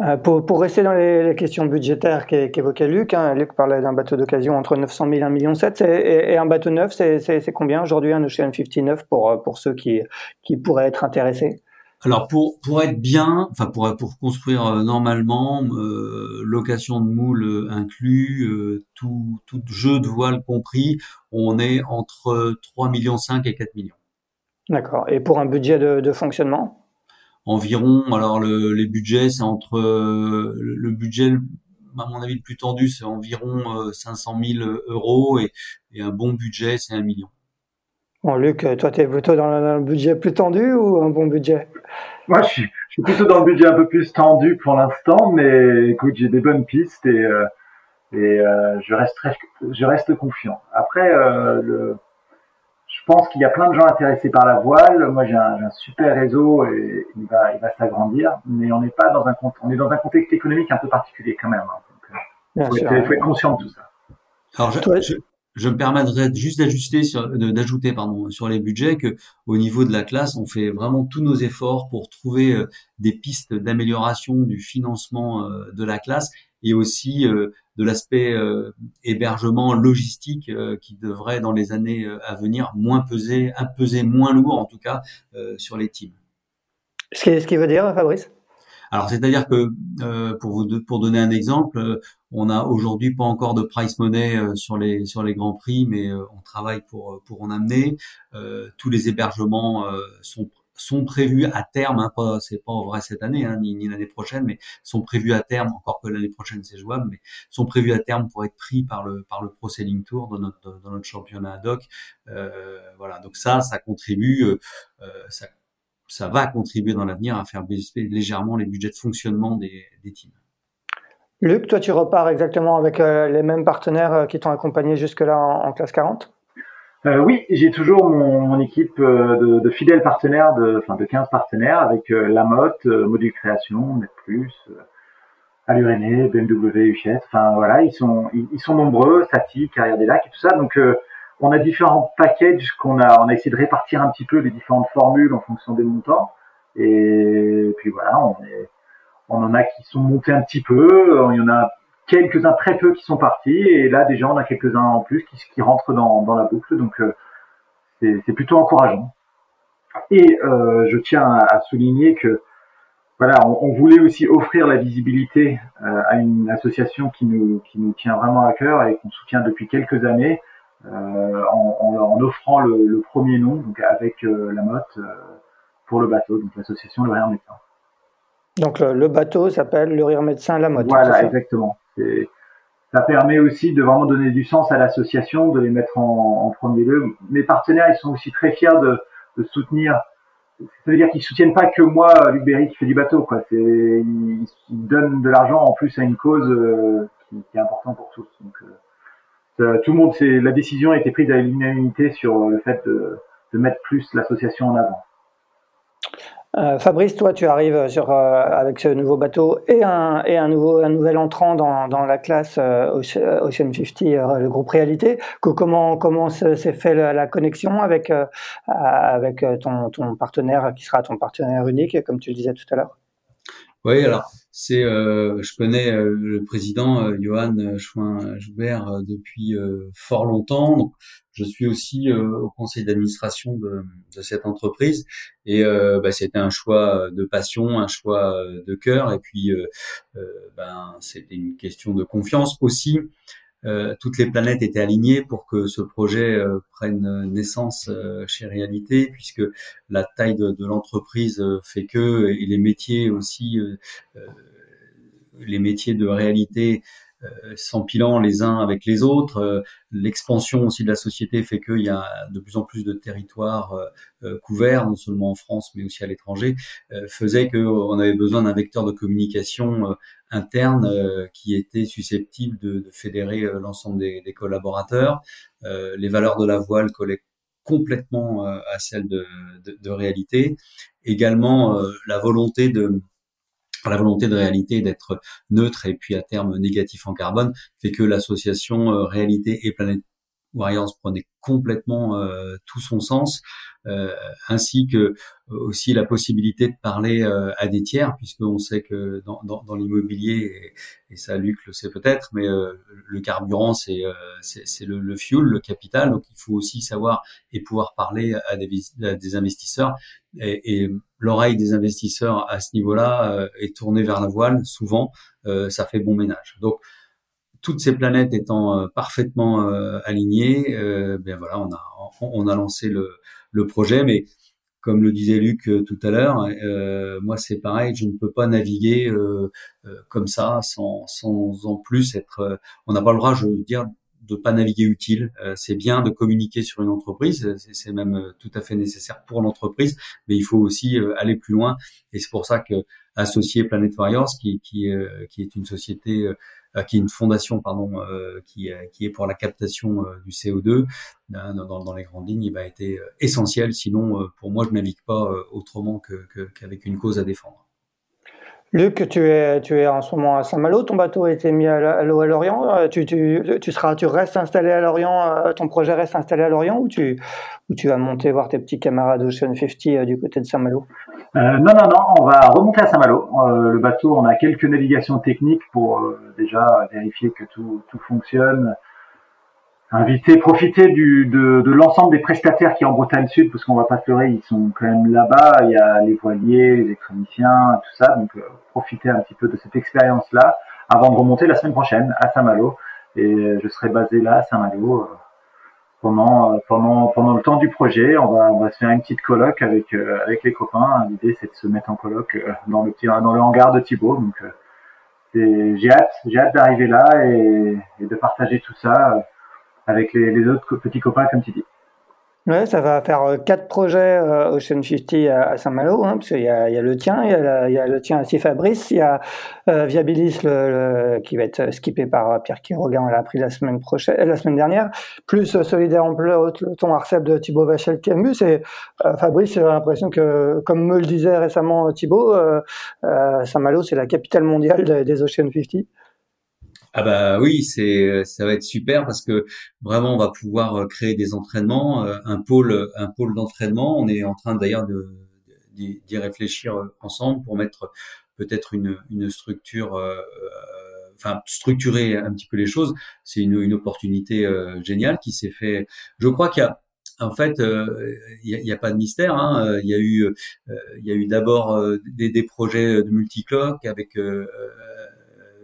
Euh, pour, pour, rester dans les, les questions budgétaires qu'évoquait Luc, hein, Luc parlait d'un bateau d'occasion entre 900 000 et 1,7 million. Et, et, un bateau neuf, c'est combien aujourd'hui un Ocean 59 pour, pour ceux qui, qui pourraient être intéressés? Alors pour pour être bien, enfin pour pour construire euh, normalement, euh, location de moule inclus, euh, tout tout jeu de voile compris, on est entre 3 millions 5 et 4 millions. D'accord. Et pour un budget de, de fonctionnement? Environ. Alors le, les budgets, c'est entre euh, le, budget, à mon avis, le plus tendu, c'est environ 500 euh, 000 euros et, et un bon budget, c'est un million. Bon, Luc, toi, tu es plutôt dans le budget plus tendu ou un bon budget? Moi, je suis, je suis, plutôt dans le budget un peu plus tendu pour l'instant, mais écoute, j'ai des bonnes pistes et, euh, et je, reste je reste confiant. Après, le, je pense qu'il y a plein de gens intéressés par la voile. Moi, j'ai un, un, super réseau et il va, il va s'agrandir. Mais on n'est pas dans un, on est dans un contexte économique un peu particulier quand même. Hein. il faut, être conscient de tout ça. Alors, je, je, je me permettrai juste d'ajuster d'ajouter pardon sur les budgets que au niveau de la classe, on fait vraiment tous nos efforts pour trouver euh, des pistes d'amélioration du financement euh, de la classe et aussi euh, de l'aspect euh, hébergement logistique euh, qui devrait dans les années à venir moins peser, un peser moins lourd en tout cas sur les teams. Ce qui, ce qui veut dire, Fabrice? Alors, c'est-à-dire que pour vous pour donner un exemple, on n'a aujourd'hui pas encore de price money sur les sur les grands prix, mais on travaille pour pour en amener. tous les hébergements sont sont prévus à terme, hein, pas, c'est pas vrai cette année, hein, ni, l'année prochaine, mais sont prévus à terme, encore que l'année prochaine c'est jouable, mais sont prévus à terme pour être pris par le par le Pro Sailing Tour dans notre notre championnat ad hoc. Euh, voilà, donc ça, ça contribue, euh, euh ça va contribuer dans l'avenir à faire baisser légèrement les budgets de fonctionnement des, des teams. Luc, toi tu repars exactement avec les mêmes partenaires qui t'ont accompagné jusque-là en classe 40 euh, oui, j'ai toujours mon, mon équipe euh, de, de, fidèles partenaires, de, enfin de 15 partenaires, avec euh, Lamotte, euh, Module Création, NetPlus, euh, Alurené, BMW, Uchette. Enfin voilà, ils sont ils, sont nombreux, Sati, Carrière des Lacs et tout ça. Donc on a différents packages qu'on a on a essayé de répartir un petit peu les différentes formules en fonction des montants. Et puis voilà, on est on en a qui sont montés un petit peu, il y en a quelques-uns très peu qui sont partis et là déjà on a quelques-uns en plus qui, qui rentrent dans, dans, la boucle donc euh, c'est plutôt encourageant et euh, je tiens à, souligner que voilà on, on, voulait aussi offrir la visibilité euh, à une association qui nous qui nous tient vraiment à cœur et qu'on soutient depuis quelques années en, en, en, offrant le, le, premier nom donc avec la motte pour le bateau, donc l'association Le Rire Médecin. Donc le, bateau s'appelle Le Rire Médecin La Motte. Voilà, exactement. Ça permet aussi de vraiment donner du sens à l'association, de les mettre en, premier lieu. Mes partenaires, ils sont aussi très fiers de, soutenir. Ça veut dire qu'ils soutiennent pas que moi, Luc Berry, qui fait du bateau. Quoi. Ils, donnent de l'argent en plus à une cause euh, qui, est importante pour tous. Donc, euh, tout le monde, la décision a été prise à l'unanimité sur le fait de mettre plus l'association en avant. Euh, Fabrice, toi, tu arrives euh, avec ce nouveau bateau et un, nouvel entrant dans, la classe euh, Ocean 50, le groupe Réalité. Comment s'est fait la, connexion avec, ton, partenaire qui sera ton partenaire unique, comme tu le disais tout à l'heure? Oui, alors je connais le président Johan Chouin-Joubert depuis fort longtemps. Je suis aussi euh, au conseil d'administration de, de, cette entreprise et euh, bah, c'était un choix de passion, un choix euh, de cœur et puis euh, ben c'était une question de confiance aussi. toutes les planètes étaient alignées pour que ce projet prenne naissance chez Réalité, puisque la taille de, de l'entreprise fait que, et les métiers aussi, les métiers de réalité euh, s'empilant les uns avec les autres. Euh, l'expansion aussi de la société fait qu'il y a de plus en plus de territoires euh, couverts, non seulement en France mais aussi à l'étranger, faisait qu'on avait besoin d'un vecteur de communication interne qui était susceptible de, fédérer l'ensemble des, des, collaborateurs. les valeurs de la voile collaient complètement à celles de, de, de réalité. Également la volonté de la volonté de réalité d'être neutre et puis à terme négatif en carbone fait que l'association euh, réalité et planète Warriors prenait complètement euh, tout son sens, ainsi que euh, aussi la possibilité de parler à des tiers, puisqu'on sait que dans, dans, dans l'immobilier, et, ça Luc le sait peut-être, mais le carburant c'est c'est le, le, fuel, le capital, donc il faut aussi savoir et pouvoir parler à des, à des investisseurs, et, et l'oreille des investisseurs à ce niveau-là est tournée vers la voile, souvent, ça fait bon ménage. Donc toutes ces planètes étant euh, parfaitement euh, alignées, euh, ben voilà, on a on a lancé le, le projet, mais comme le disait Luc tout à l'heure, moi c'est pareil, je ne peux pas naviguer comme ça sans, sans en plus être. on n'a pas le droit, je veux dire, de pas naviguer utile. c'est bien de communiquer sur une entreprise, c'est même tout à fait nécessaire pour l'entreprise, mais il faut aussi aller plus loin. Et c'est pour ça que associer Planet Warriors, qui, qui, qui est une société euh, qui est une fondation pardon euh, qui, qui est pour la captation euh, du CO2 dans, dans, les grandes lignes, il va être essentiel. Sinon, pour moi, je navigue pas autrement qu'avec une cause à défendre. Luc, tu es, tu es en ce moment à Saint-Malo, ton bateau a été mis à l'eau à Lorient, tu, tu, tu, seras, tu restes installé à Lorient, ton projet reste installé à Lorient ou tu, ou tu vas monter voir tes petits camarades Ocean 50 du côté de Saint-Malo? Euh, Non, non, non, on va remonter à Saint-Malo. Euh, le bateau, on a quelques navigations techniques pour euh, déjà vérifier que tout, tout fonctionne, inviter, profiter du, de, de l'ensemble des prestataires qui en Bretagne Sud, parce qu'on va pas se ils sont quand même là-bas. Il y a les voiliers, les électroniciens, tout ça. Donc, euh, un petit peu de cette expérience-là avant de remonter la semaine prochaine à Saint-Malo. Et je serai basé là à Saint-Malo euh, pendant pendant pendant le temps du projet. On va on va se faire une petite colloque avec euh, avec les copains. L'idée c'est de se mettre en colloque dans le petit dans le hangar de Thibaut. Donc j'ai hâte j'ai hâte d'arriver là et, et, de partager tout ça avec les, autres petits copains, comme tu dis. Ouais, ça va faire euh, quatre projets euh, Ocean 50 à, Saint-Malo, hein, parce qu'il y, a, le tien, il y a, le tien aussi Fabrice, il y a euh, Viabilis le, qui va être skippé par Pierre Quiroga, on l'a appris la semaine prochaine, la semaine dernière, plus Solidaire en ton Arcep de Thibaut Vachel Camus. Et Fabrice, j'ai l'impression que, comme me le disait récemment Thibaut, Saint-Malo c'est la capitale mondiale des Ocean 50. Ah bah oui, c'est ça va être super parce que vraiment on va pouvoir euh, créer des entraînements, euh, un pôle un pôle d'entraînement. On est en train d'ailleurs de d'y réfléchir euh, ensemble pour mettre peut-être une une structure enfin structurer un petit peu les choses. C'est une, une opportunité géniale qui s'est fait. Je crois qu'il y a en fait, il n'y a, a, pas de mystère. Hein. Il y a eu, il y a eu d'abord des, des, projets de multicloques avec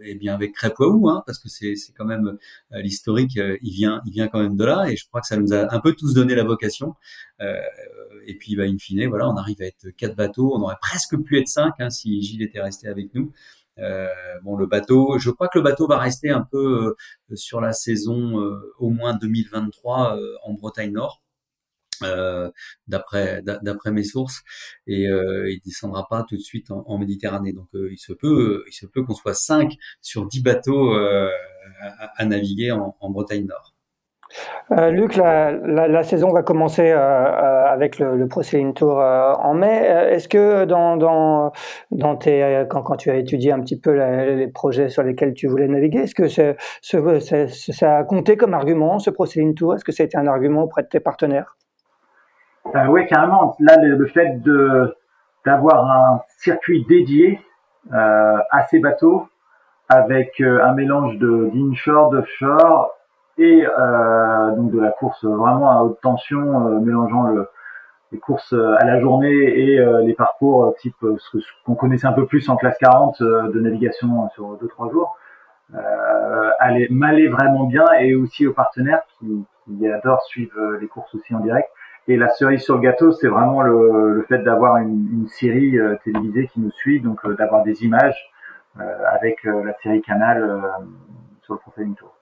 et bien avec Crêpe-Waou, hein, parce que c'est quand même l'historique, il vient il vient quand même de là, et je crois que ça nous a un peu tous donné la vocation. et puis, bah, in fine, voilà, on arrive à être quatre bateaux. On aurait presque pu être cinq hein, si Gilles était resté avec nous. Euh, bon, le bateau, je crois que le bateau va rester un peu euh, sur la saison euh, au moins 2023 en Bretagne Nord. Euh, d'après d'après mes sources. Et euh, il descendra pas tout de suite en, Méditerranée. Donc il se peut il se peut qu'on soit cinq sur dix bateaux à, naviguer en Bretagne Nord. Euh, Luc, la, la, saison va commencer euh, euh avec le, le Pro Tour euh, en mai. Euh, est-ce que dans, dans, dans tes, quand, quand, tu as étudié un petit peu les projets sur lesquels tu voulais naviguer, est-ce que ça a compté comme argument, ce Pro Tour? Est-ce que ça a été un argument auprès de tes partenaires? Oui, carrément. Là, le, le fait de, d'avoir un circuit dédié à ces bateaux avec un mélange de d'inshore, d'offshore et euh, donc de la course vraiment à haute tension, euh, mélangeant le, les courses à la journée et euh, les parcours type ce qu'on connaissait un peu plus en classe 40 de navigation sur 2-3 jours, euh, allait m'allait vraiment bien et aussi aux partenaires qui, qui adorent suivre les courses aussi en direct. Et la cerise sur le gâteau, c'est vraiment le, fait d'avoir une, une, série télévisée qui nous suit, donc d'avoir des images avec la série Canal sur le Profiling Tour.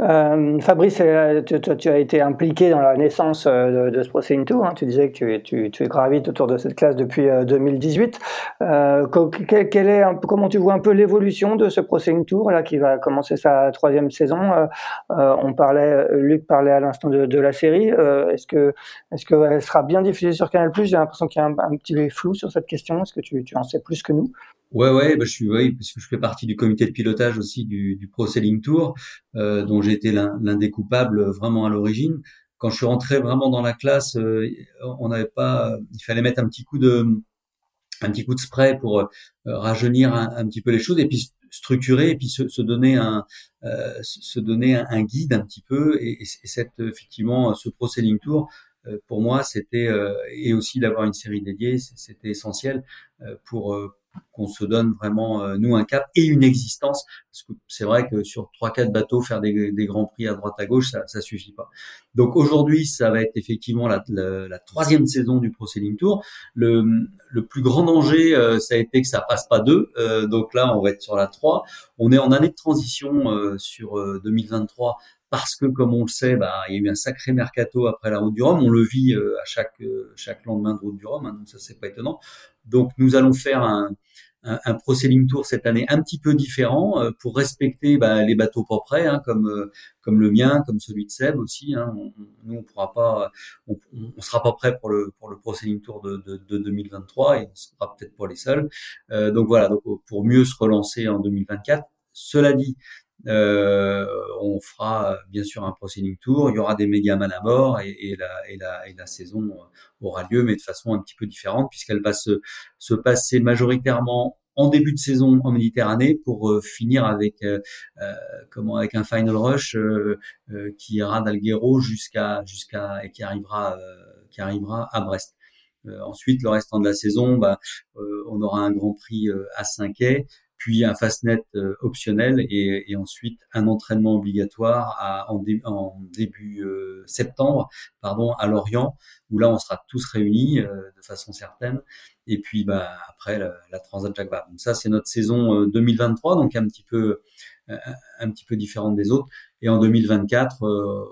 Euh, Fabrice, euh, tu, as été impliqué dans la naissance euh, de, ce Procéding Tour. Hein. Tu disais que tu, gravites autour de cette classe depuis 2018. Euh, est comment tu vois un peu l'évolution de ce Procéding Tour là qui va commencer sa troisième saison On parlait, Luc parlait à l'instant de, la série. est-ce que est-ce qu'elle sera bien diffusée sur Canal J'ai l'impression qu'il y a un, un, petit flou sur cette question. Est-ce que tu en sais plus que nous? Ouais, ouais, bah, je suis, oui, parce que je fais partie du comité de pilotage aussi du, du Pro Selling Tour, euh, dont j'ai été l'un des coupables vraiment à l'origine. Quand je suis rentré vraiment dans la classe, euh, on n'avait pas, il fallait mettre un petit coup de, un petit coup de spray pour euh, rajeunir un, petit peu les choses et puis structurer et puis se, se donner un, euh, se donner un, guide un petit peu et, et, cette effectivement ce Pro Selling Tour pour moi c'était et aussi d'avoir une série dédiée c'était essentiel pour qu'on se donne vraiment euh, nous un cap et une existence. Parce que c'est vrai que sur trois quatre bateaux faire des, des, grands prix à droite à gauche ça ça suffit pas. Donc aujourd'hui ça va être effectivement la, la, troisième saison du Pro Tour. Le, le plus grand danger euh, ça a été que ça passe pas deux. Euh, donc là on va être sur la 3 on est en année de transition sur 2023 parce que comme on le sait, bah, il y a eu un sacré mercato après la route du Rhum. On le vit à chaque chaque lendemain de route du Rhum, hein, donc ça c'est pas étonnant. Donc nous allons faire un, un, un Tour cette année un petit peu différent euh, pour respecter bah, les bateaux pas prêts, hein, comme euh, comme le mien, comme celui de Seb aussi. Hein. On, nous on pourra pas, on, on, sera pas prêt pour le pour le Tour de, de, de 2023 et on sera peut-être pas les seuls. Euh, donc voilà, donc pour mieux se relancer en 2024. Cela dit, euh, on fera bien sûr un proceeding tour, il y aura des mégaman à bord et, et, la, et, la, et la saison aura lieu, mais de façon un petit peu différente puisqu'elle va se, se passer majoritairement en début de saison en Méditerranée pour euh, finir avec euh, euh, comment avec un final rush qui ira d'Alguero jusqu'à jusqu'à et qui arrivera qui arrivera à Brest. ensuite, le restant de la saison, bah, on aura un Grand Prix à 5 quai puis un fastnet euh, optionnel et, et, ensuite un entraînement obligatoire à, en, début euh, septembre pardon à Lorient où là on sera tous réunis euh, de façon certaine et puis bah après la, la Transat Jacques Vabre. Donc ça c'est notre saison 2023 donc un petit peu un petit peu différente des autres et en 2024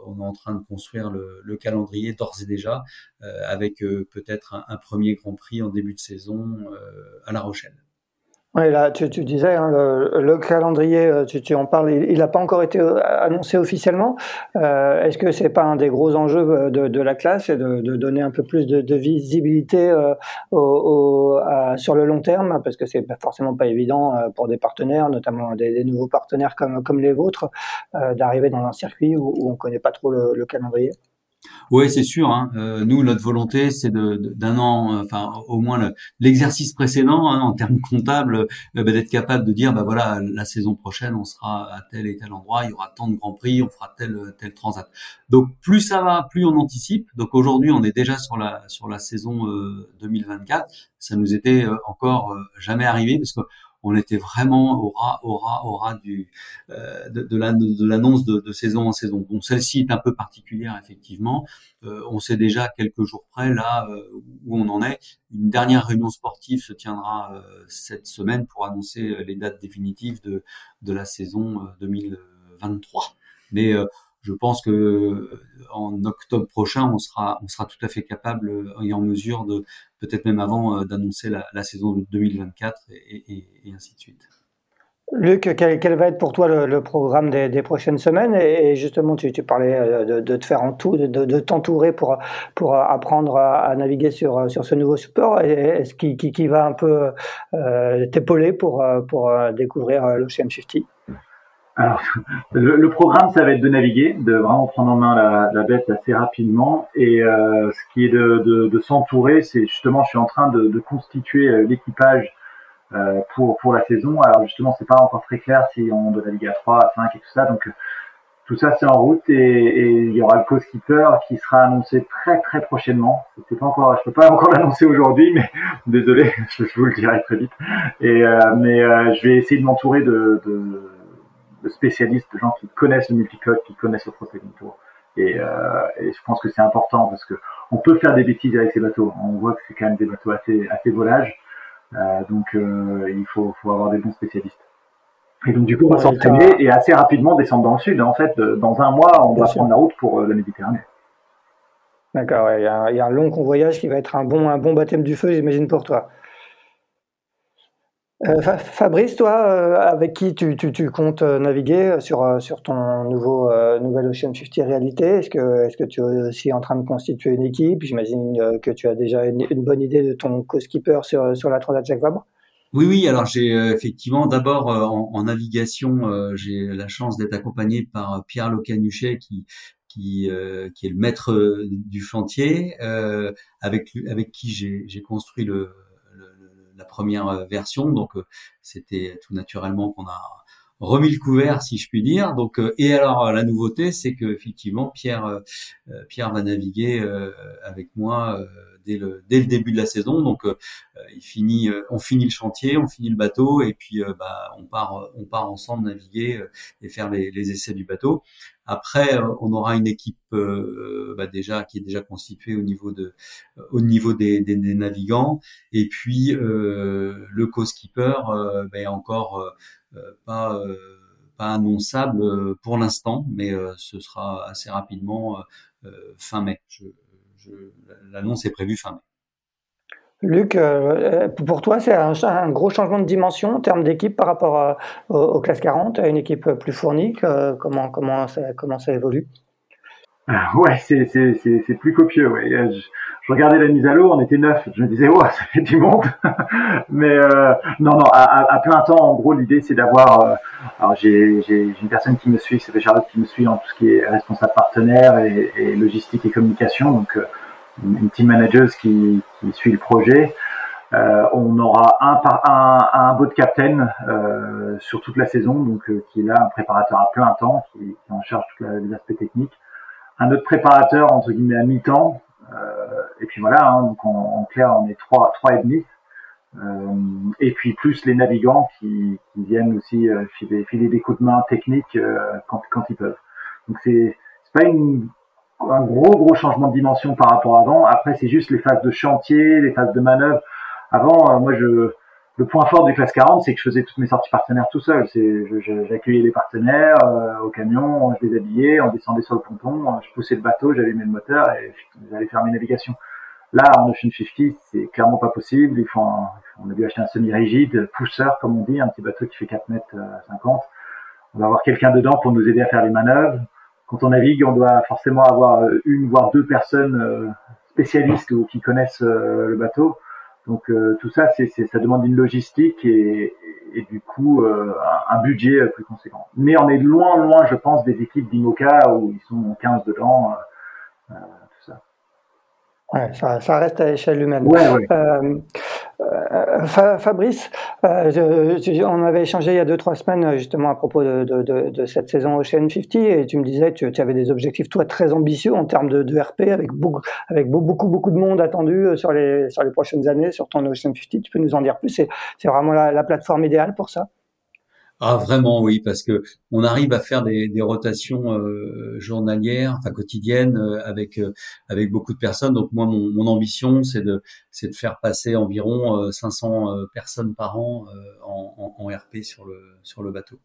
on est en train de construire le, le calendrier d'ores et déjà avec peut-être un, un, premier Grand Prix en début de saison à La Rochelle. Oui, là, tu, tu disais, hein, le, calendrier, euh, tu, tu en parles, il n'a pas encore été euh, annoncé officiellement. Euh, Est-ce que c'est pas un des gros enjeux euh, de, de la classe et de, de, donner un peu plus de, de visibilité euh, au, au, à, sur le long terme? Parce que c'est forcément pas évident pour des partenaires, notamment des, des nouveaux partenaires comme, comme les vôtres, d'arriver dans un circuit où, où on connaît pas trop le, le calendrier. Oui, c'est sûr. Hein. Euh, nous, notre volonté, c'est d'un an, euh, enfin au moins l'exercice précédent, hein, en termes comptables, euh, bah, d'être capable de dire, bah voilà, la saison prochaine, on sera à tel et tel endroit, il y aura tant de grands prix, on fera tel tel transat. Donc plus ça va, plus on anticipe. Donc aujourd'hui, on est déjà sur la sur la saison 2024. Ça nous était encore jamais arrivé parce que on était vraiment au ras, au ras, au ras du euh, de, de l'annonce de, de, saison en saison. Bon, celle-ci est un peu particulière effectivement. Euh, on sait déjà quelques jours près là où on en est. Une dernière réunion sportive se tiendra cette semaine pour annoncer les dates définitives de de la saison 2023. Mais je pense que euh, en octobre prochain, on sera, on sera tout à fait capable euh, et en mesure de, peut-être même avant, euh, d'annoncer la, la, saison de 2024 et, ainsi de suite. Luc, quel, va être pour toi le, programme des, prochaines semaines? Et, justement, tu, parlais de, te faire de, t'entourer pour, pour apprendre à, naviguer sur, sur ce nouveau support. Est-ce qui, qui, va un peu t'épauler pour, pour découvrir l'Ocean 50 alors, le, le, programme, ça va être de naviguer, de vraiment prendre en main la, la bête assez rapidement. Et euh, ce qui est de, de, de s'entourer, c'est justement, je suis en train de, de constituer euh, l'équipage euh, pour pour la saison. Alors justement, c'est pas encore très clair si on doit naviguer à 3, à 5 et tout ça. Donc tout ça, c'est en route et, et, il y aura le co-skipper qui sera annoncé très très prochainement. C'est pas encore, je peux pas encore l'annoncer aujourd'hui, mais désolé, je, vous le dirai très vite. Et euh, mais euh, je vais essayer de m'entourer de, de de spécialistes, de gens qui connaissent le multicode, qui connaissent le Protein Tour. Et, euh, et, je pense que c'est important parce que on peut faire des bêtises avec ces bateaux. On voit que c'est quand même des bateaux assez, assez volages. Euh, donc euh, il faut, faut avoir des bons spécialistes. Et donc du coup, on va s'entraîner et assez rapidement descendre dans le sud. En fait, dans un mois, on doit prendre la route pour euh, la Méditerranée. D'accord, il, y a, il y a un long convoyage qui va être un bon, un bon baptême du feu, j'imagine, pour toi. Euh, Fabrice, toi, euh, avec qui tu, comptes euh, naviguer sur, sur ton nouveau nouvel Ocean 50 réalité? Est-ce que, est-ce que tu es aussi en train de constituer une équipe? J'imagine que tu as déjà une, bonne idée de ton co-skipper sur, sur la Transat Jacques Vabre. Oui, oui. Alors j'ai effectivement d'abord en, en, navigation, j'ai la chance d'être accompagné par Pierre Locanuchet qui qui, qui est le maître du chantier, avec avec qui j'ai construit le la première euh, version. Donc euh, c'était tout naturellement qu'on a remis le couvert, si je puis dire. Donc, euh, et alors la nouveauté, c'est que effectivement Pierre Pierre va naviguer avec moi dès le dès le début de la saison. Donc, il finit, on finit le chantier, on finit le bateau, et puis bah, on part on part ensemble naviguer et faire les, les essais du bateau. Après, euh, on aura une équipe euh, bah déjà qui est déjà constituée au niveau de euh, au niveau des, des, des navigants et puis euh, le co-skipper euh, bah, encore pas pas annonçable pour l'instant, mais ce sera assez rapidement fin mai. Je, je, L'annonce est prévue fin mai. Luc, euh, pour toi, c'est un, gros changement de dimension en termes d'équipe par rapport aux, classes 40, à une équipe plus fournie. comment, comment, ça, comment ça évolue? Ah, Ouais, c'est plus copieux. Ouais. Je, regardais la mise à l'eau, on était neuf. Je me disais, oh, ça fait du monde. Mais euh, non, non, à, plein temps, en gros, l'idée, c'est d'avoir. Euh, alors, j'ai une personne qui me suit, c'est qui me suit en tout ce qui est responsable partenaire et, logistique et communication. Donc, euh, une team manager qui, qui suit le projet. Euh, on aura un, un, un boat captain euh, sur toute la saison, donc euh, qui est là un préparateur à plein temps, qui, qui en charge tous les aspects techniques. Un autre préparateur entre guillemets à mi-temps. Euh, et puis voilà, hein, donc en, en, clair, on est trois, trois et demi. Euh, et puis plus les navigants qui, qui viennent aussi filer, filer, des coups de main techniques quand, quand ils peuvent. Donc c'est pas une un gros gros changement de dimension par rapport à avant. Après, c'est juste les phases de chantier, les phases de manœuvre. Avant, euh, moi, je le point fort du classe 40, c'est que je faisais toutes mes sorties partenaires tout seul. C'est, j'accueillais les partenaires euh, au camion, je les habillais, on descendait sur le ponton, je poussais le bateau, j'allumais le moteur et j'allais faire mes navigations. Là, en Ocean 50, c'est clairement pas possible. Il faut on a dû acheter un semi-rigide, pousseur, comme on dit, un petit bateau qui fait 4 mètres 50. On va avoir quelqu'un dedans pour nous aider à faire les manœuvres quand on navigue, on doit forcément avoir une voire deux personnes euh, spécialistes ou qui connaissent euh, le bateau. Donc euh, tout ça, c'est, ça demande une logistique et, et du coup un budget plus conséquent. Mais on est loin, loin, je pense, des équipes d'Imoca où ils sont 15 dedans. tout ça. Ouais, ça, ça reste à l'échelle humaine. Ouais, ouais. Fabrice, on avait échangé il y a deux trois semaines justement à propos de, cette saison Ocean 50 et tu me disais que tu avais des objectifs toi très ambitieux en termes de, RP avec beaucoup avec beaucoup beaucoup de monde attendu sur les sur les prochaines années sur ton Ocean 50. Tu peux nous en dire plus? C'est vraiment la plateforme idéale pour ça? Ah vraiment oui parce que on arrive à faire des, rotations euh, journalières, enfin quotidiennes euh, avec euh, avec beaucoup de personnes. Donc moi mon, mon ambition c'est de c'est de faire passer environ 500 personnes par an en, en, en, RP sur le sur le bateau.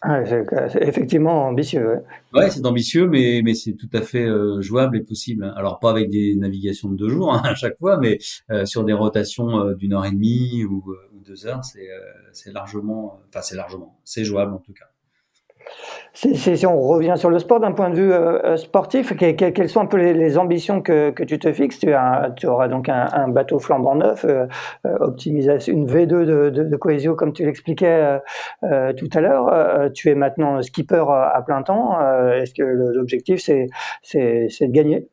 Ah, c'est effectivement ambitieux. Ouais, c'est ambitieux, mais mais c'est tout à fait jouable et possible. Hein. Alors pas avec des navigations de deux jours hein, à chaque fois, mais sur des rotations d'une heure et demie ou deux heures, euh, c'est largement, enfin c'est largement, c'est jouable en tout cas. Si, on revient sur le sport d'un point de vue euh, euh, sportif, quelles sont un peu les, ambitions que, tu te fixes? Tu, as, tu, auras donc un, bateau flambant neuf, optimisation, une V2 de, de, comme tu l'expliquais tout à l'heure. tu es maintenant skipper à plein temps. Est-ce que l'objectif c'est de gagner?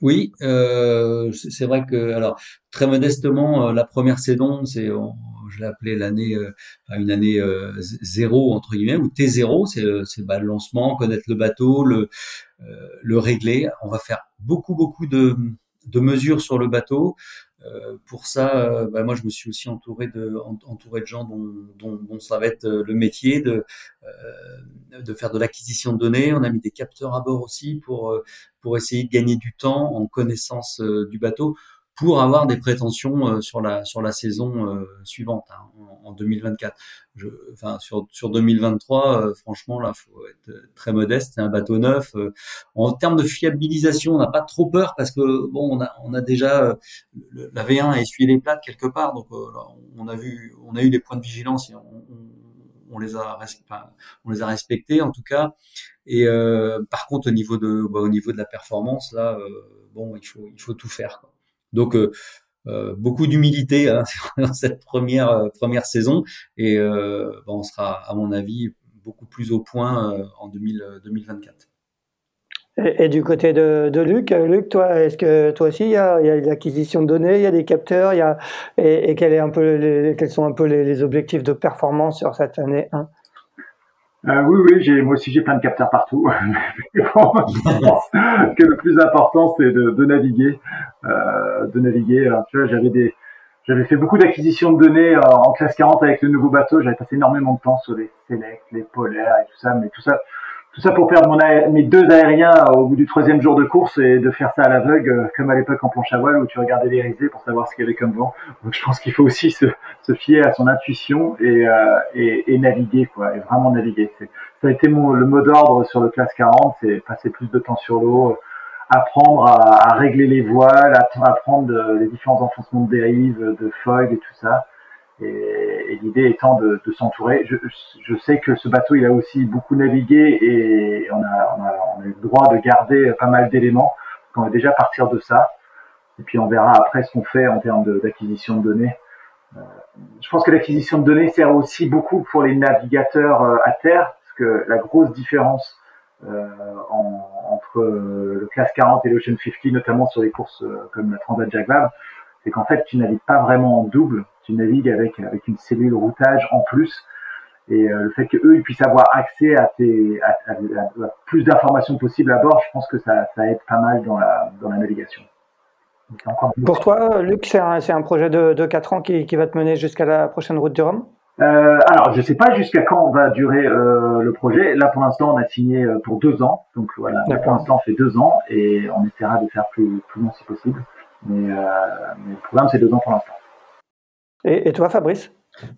Oui, euh, c'est vrai que alors très modestement, euh, la première saison, c'est je l'ai appelé l'année euh, une année euh, zéro entre guillemets ou T 0 c'est c'est bah, le lancement, connaître le bateau, le le régler. On va faire beaucoup beaucoup de de mesures sur le bateau. Euh, pour ça, euh, bah, moi, je me suis aussi entouré de, entouré de gens dont, dont, dont ça va être euh, le métier de, de faire de l'acquisition de données. On a mis des capteurs à bord aussi pour, pour essayer de gagner du temps en connaissance du bateau pour avoir des prétentions euh, sur la sur la saison euh, suivante hein, en, 2024. Je, enfin sur sur 2023, euh, franchement là, faut être très modeste. C'est un bateau neuf. en termes de fiabilisation, on n'a pas trop peur parce que bon, on a on a déjà la V1 a essuyé les plates quelque part, donc on a vu, on a eu des points de vigilance on, on les a on les a respectés en tout cas et par contre au niveau de bah, au niveau de la performance là bon il faut il faut tout faire quoi. Donc euh, euh, beaucoup d'humilité hein, dans cette première euh, première saison et on sera à mon avis beaucoup plus au point en 2024. Et, du côté de, Luc, Luc, toi, est-ce que toi aussi il y a, il l'acquisition de données, il y a des capteurs, il y a et, quel est un peu quels sont un peu les, les, objectifs de performance sur cette année 1 euh, oui, oui, j'ai, moi aussi j'ai plein de capteurs partout. que le plus important c'est de, de naviguer, euh, de naviguer. Tu vois, j'avais des, j'avais fait beaucoup d'acquisitions de données euh, en classe 40 avec le nouveau bateau. J'avais passé énormément de temps sur les Select, les polaires et tout ça, mais tout ça, tout ça pour perdre mon mes deux aériens au bout du troisième jour de course et de faire ça à l'aveugle, euh, comme à l'époque en planche à voile où tu regardais les risées pour savoir ce qu'il y avait comme vent. Donc je pense qu'il faut aussi se, se, fier à son intuition et, euh, et, et, naviguer, quoi, et vraiment naviguer. Ça a été mon, le mot d'ordre sur le classe 40, c'est passer plus de temps sur l'eau, apprendre à, à, régler les voiles, apprendre les différents enfoncements de dérive, de fog et tout ça. Et, et l'idée étant de, de s'entourer. Je, je, sais que ce bateau, il a aussi beaucoup navigué et on a, on a, on a eu le droit de garder pas mal d'éléments. On va déjà partir de ça. Et puis on verra après ce qu'on fait en termes d'acquisition de, données. Euh, je pense que l'acquisition de données sert aussi beaucoup pour les navigateurs euh, à terre, parce que la grosse différence euh, en, entre le classe 40 et l'Ocean 50, notamment sur les courses euh, comme la Transat Jacques c'est qu'en fait, tu navigues pas vraiment en double, tu navigues avec, avec une cellule routage en plus. Et euh, le fait qu'eux ils puissent avoir accès à, tes, à, plus d'informations possibles à bord, je pense que ça, ça aide pas mal dans la, dans la navigation. Pour toi, Luc, c'est un, un, projet de, de 4 ans qui, qui va te mener jusqu'à la prochaine route du Rhum? Euh, alors, je ne sais pas jusqu'à quand va durer euh, le projet. Là, pour l'instant, on a signé pour deux ans. Donc voilà, pour l'instant, on fait deux ans et on essaiera de faire plus, plus long si possible. Mais, euh, mais le programme, c'est deux ans pour l'instant. Et, et, toi, Fabrice?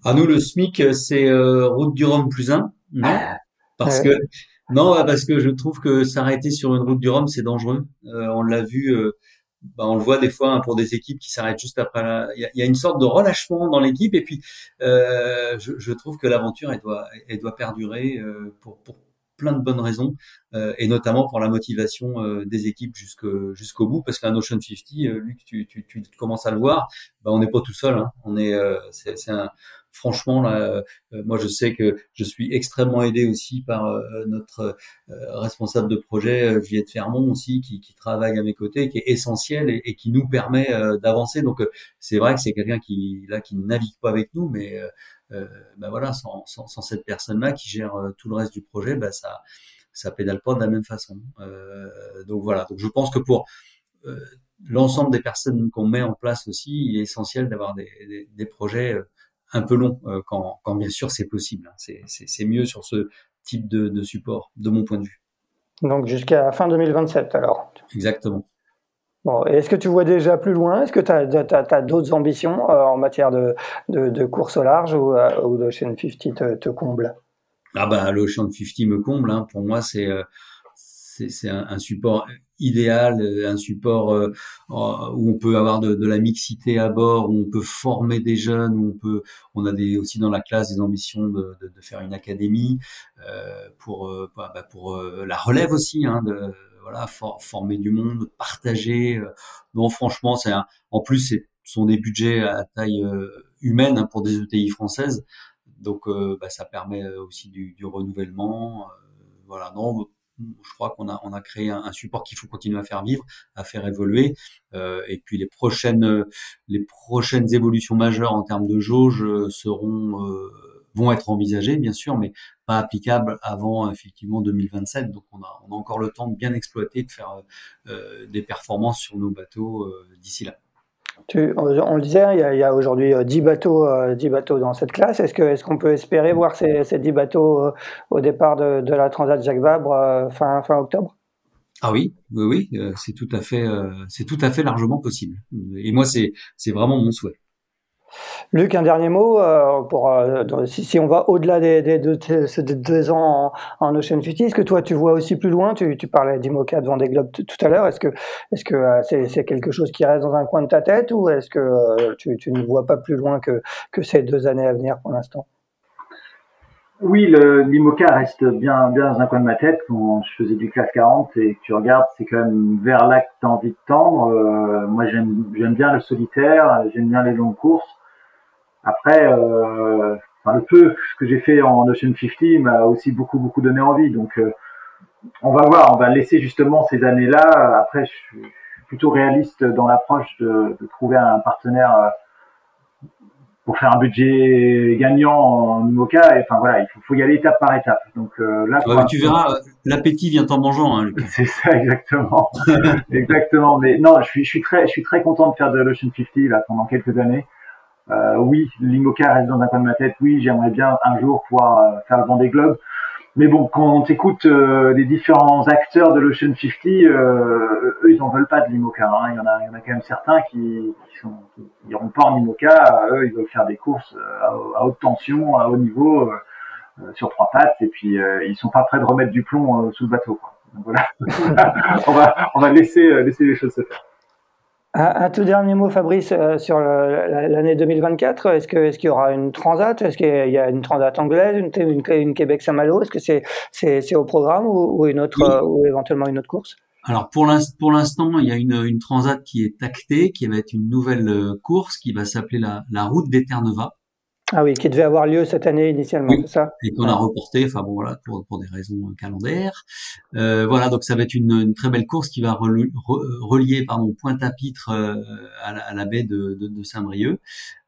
À nous, le SMIC, c'est euh, route du Rhum plus un, non? Parce que non, parce que je trouve que s'arrêter sur une route du Rhum, c'est dangereux. Euh, on l'a vu, euh, bah, on le voit des fois hein, pour des équipes qui s'arrêtent juste après. La... Il, y a, il, y a, une sorte de relâchement dans l'équipe, et puis euh, je, je, trouve que l'aventure, elle doit, elle doit perdurer euh, pour, pour plein de bonnes raisons, euh, et notamment pour la motivation euh, des équipes jusqu'au jusqu'au bout, parce qu'un Ocean 50, euh, Luc, tu, tu, tu, commences à le voir, bah, on n'est pas tout seul, hein. on est, c'est un, franchement, là, moi, je sais que je suis extrêmement aidé aussi par notre responsable de projet, Juliette Fermont aussi, qui, qui, travaille à mes côtés, qui est essentiel et, et qui nous permet d'avancer. Donc, c'est vrai que c'est quelqu'un qui là qui navigue pas avec nous, mais ben voilà, sans, sans, sans cette personne-là qui gère tout le reste du projet, ben ça ça pédale pas de la même façon. Euh, donc voilà. Donc je pense que pour euh, l'ensemble des personnes qu'on met en place aussi, il est essentiel d'avoir des, des, des, projets euh, un peu longs quand, quand, bien sûr c'est possible. Hein. C'est mieux sur ce type de, de, support, de mon point de vue. Donc jusqu'à fin 2027 alors. Exactement. Bon, est-ce que tu vois déjà plus loin? Est-ce que tu as, d'autres ambitions en matière de, course au large ou, ou de chaîne 50 te, comble? Ah bah l'Ocean 50 me comble. Hein. Pour moi, c'est euh, un, support idéal, un support euh, où on peut avoir de, la mixité à bord, où on peut former des jeunes, où on peut, on a aussi dans la classe des ambitions de, faire une académie euh, pour euh, bah, bah la relève aussi, hein, voilà former du monde, partager. non franchement, c'est en plus ce sont des budgets à taille humaine hein, pour des ETI françaises. Donc, euh, bah, ça permet euh, aussi du, renouvellement. Euh, voilà, non, je crois qu'on a, on créé un, support qu'il faut continuer à faire vivre, à faire évoluer. Euh, et puis les prochaines, les évolutions majeures en termes de jauge seront, euh, vont être envisagées, bien sûr, mais pas applicables avant effectivement 2027. Donc on a, on a encore le temps de bien exploiter, de faire euh, des performances sur nos bateaux d'ici là on, le disait, il y a, aujourd'hui 10 euh, bateaux, 10 euh, bateaux dans cette classe. Est-ce est qu'on peut espérer voir ces, ces 10 bateaux euh, au départ de, la Transat Jacques Vabre fin, fin octobre? Ah oui, oui, oui, c'est tout à fait, c'est tout à fait largement possible. Et moi, c'est, c'est vraiment mon souhait. Luc, un dernier mot euh, pour euh, si, on va au-delà des, des, de, deux ans en, Ocean 50, est-ce que toi tu vois aussi plus loin? Tu, tu parlais d'Imoca devant des globes tout à l'heure. Est-ce que euh, c'est, quelque chose qui reste dans un coin de ta tête ou est-ce que tu, ne vois pas plus loin que, ces deux années à venir pour l'instant? Oui, l'IMOCA reste bien, bien dans un coin de ma tête. Quand je faisais du classe 40 et que tu regardes, c'est quand même vers là que tu as envie de tendre. moi, j'aime, j'aime bien le solitaire, j'aime bien les longues courses. Après, euh, enfin, le peu que j'ai fait en Ocean 50 m'a aussi beaucoup beaucoup donné envie. Donc, euh, on va voir, on va laisser justement ces années-là. Après, je suis plutôt réaliste dans l'approche de, de, trouver un partenaire euh, pour faire un budget gagnant en IMOCA. Et enfin voilà, il faut, faut, y aller étape par étape. Donc euh, là, tu verras, l'appétit vient en mangeant. Hein, C'est ça exactement, exactement. Mais non, je suis, je suis très, je suis très content de faire de l'Ocean 50 là pendant quelques années. Euh, oui, l'IMOCA reste dans un coin de ma tête. Oui, j'aimerais bien un jour pouvoir euh, faire le Vendée Globe. Mais bon, quand on écoute euh, les différents acteurs de l'Ocean 50, euh, eux, ils en veulent pas de l'IMOCA. Hein. Il, y en a, il y en a quand même certains qui, sont, qui pas en IMOCA. Eux, ils veulent faire des courses à, haute tension, à haut niveau, sur trois pattes, et puis ils sont pas prêts de remettre du plomb sous le bateau. Quoi. Donc voilà, on va, on va laisser, laisser les choses se faire. Un, tout dernier mot, Fabrice, euh, sur l'année 2024. Est-ce qu'il est y aura une transat? Est-ce qu'il y a une transat anglaise, une, une, Québec-Saint-Malo Est-ce que c'est au programme ou, une autre, euh, ou éventuellement une autre course? Alors pour l'instant, il y a une, une, transat qui est actée, qui va être une nouvelle euh, course qui va s'appeler la, la route d'Eterneva. Ah oui, qui devait avoir lieu cette année initialement, c'est ça? Et qu'on a reporté, enfin bon voilà, pour, pour des raisons calendaires. Euh, voilà, donc ça va être une, une très belle course qui va relier pardon Pointe-à-Pitre euh, à, la, à, la, baie de, de, de Saint-Brieuc.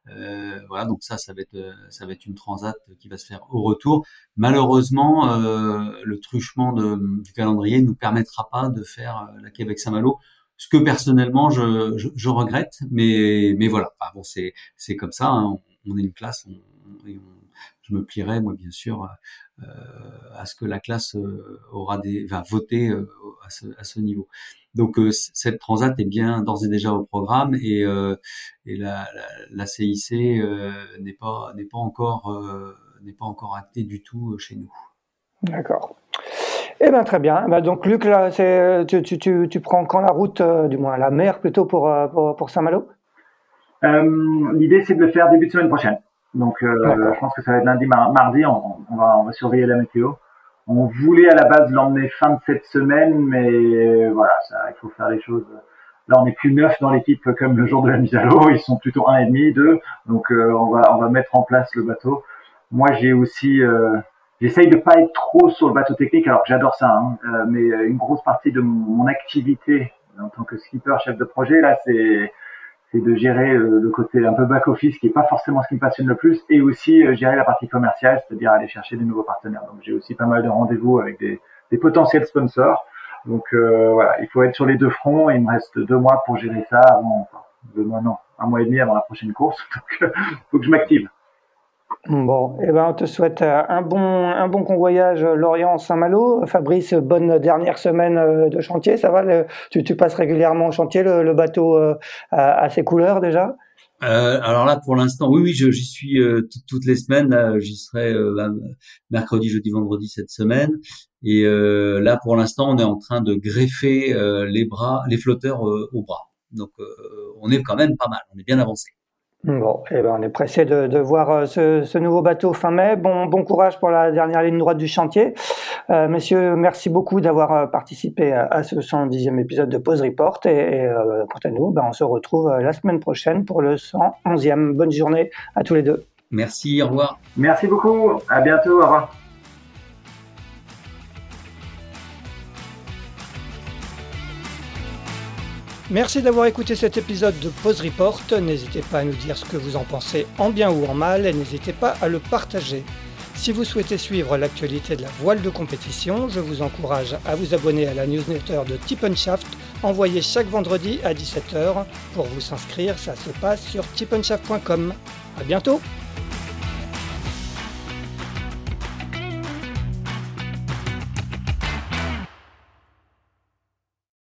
Euh, voilà, donc ça, ça va être ça va être une transat qui va se faire au retour. Malheureusement, euh, le truchement de, du calendrier ne nous permettra pas de faire la Québec-Saint-Malo ce que personnellement je, je, je, regrette, mais mais voilà, enfin, bon c'est c'est comme ça. Hein on est une classe, je me plierai moi bien sûr euh, à ce que la classe euh, aura des, va voter euh, à, ce, niveau. Donc cette transat est bien d'ores et déjà au programme et, et la, CIC n'est pas n'est pas encore n'est pas encore actée du tout chez nous. D'accord. Eh ben très bien. Ben, donc Luc, là, tu, prends quand la route, du moins la mer plutôt pour, pour, Saint-Malo? L'idée, c'est de le faire début de semaine prochaine. Donc, euh, je pense que ça va être lundi, mardi. On, on, va, on va surveiller la météo. On voulait à la base l'emmener fin de cette semaine, mais voilà, ça, il faut faire les choses Là, on n'est plus neuf dans l'équipe comme le jour de la mise à l'eau. Ils sont plutôt un et demi, deux. Donc, on va on va mettre en place le bateau. Moi, j'ai aussi J'essaye de pas être trop sur le bateau technique, alors que j'adore ça, hein, euh, mais une grosse partie de mon, activité en tant que skipper, chef de projet, là, c'est c'est de gérer euh, le côté un peu back office qui est pas forcément ce qui me passionne le plus, et aussi euh, gérer la partie commerciale, c'est-à-dire aller chercher des nouveaux partenaires. Donc j'ai aussi pas mal de rendez-vous avec des, des potentiels sponsors. Donc voilà, il faut être sur les deux fronts. Il me reste deux mois pour gérer ça avant, enfin, deux mois non, un mois et demi avant la prochaine course. Donc faut que je m'active. Bon, eh ben, on te souhaite euh, un bon, un bon convoyage euh, Lorient-Saint-Malo. Fabrice, bonne dernière semaine euh, de chantier. Ça va tu, tu, passes régulièrement au chantier, le, bateau à, ses couleurs déjà? Alors là, pour l'instant, oui, oui, j'y suis toutes les semaines. J'y serai bah, mercredi, jeudi, vendredi cette semaine. Et là, pour l'instant, on est en train de greffer les bras, les flotteurs aux bras. Donc, on est quand même pas mal. On est bien avancé. Bon, eh ben on est pressé de, de voir euh, ce, ce, nouveau bateau fin mai. Bon, bon courage pour la dernière ligne droite du chantier. Euh, messieurs, merci beaucoup d'avoir euh, participé à, ce 110e épisode de Pause Report. Et, et euh, quant à nous, ben, on se retrouve la semaine prochaine pour le 111e. Bonne journée à tous les deux. Merci, au revoir. Merci beaucoup. À bientôt. Au revoir. Merci d'avoir écouté cet épisode de Pause Report. N'hésitez pas à nous dire ce que vous en pensez en bien ou en mal et n'hésitez pas à le partager. Si vous souhaitez suivre l'actualité de la voile de compétition, je vous encourage à vous abonner à la newsletter de Tippenshaft envoyée chaque vendredi à 17h. Pour vous inscrire, ça se passe sur tippenshaft.com. À bientôt!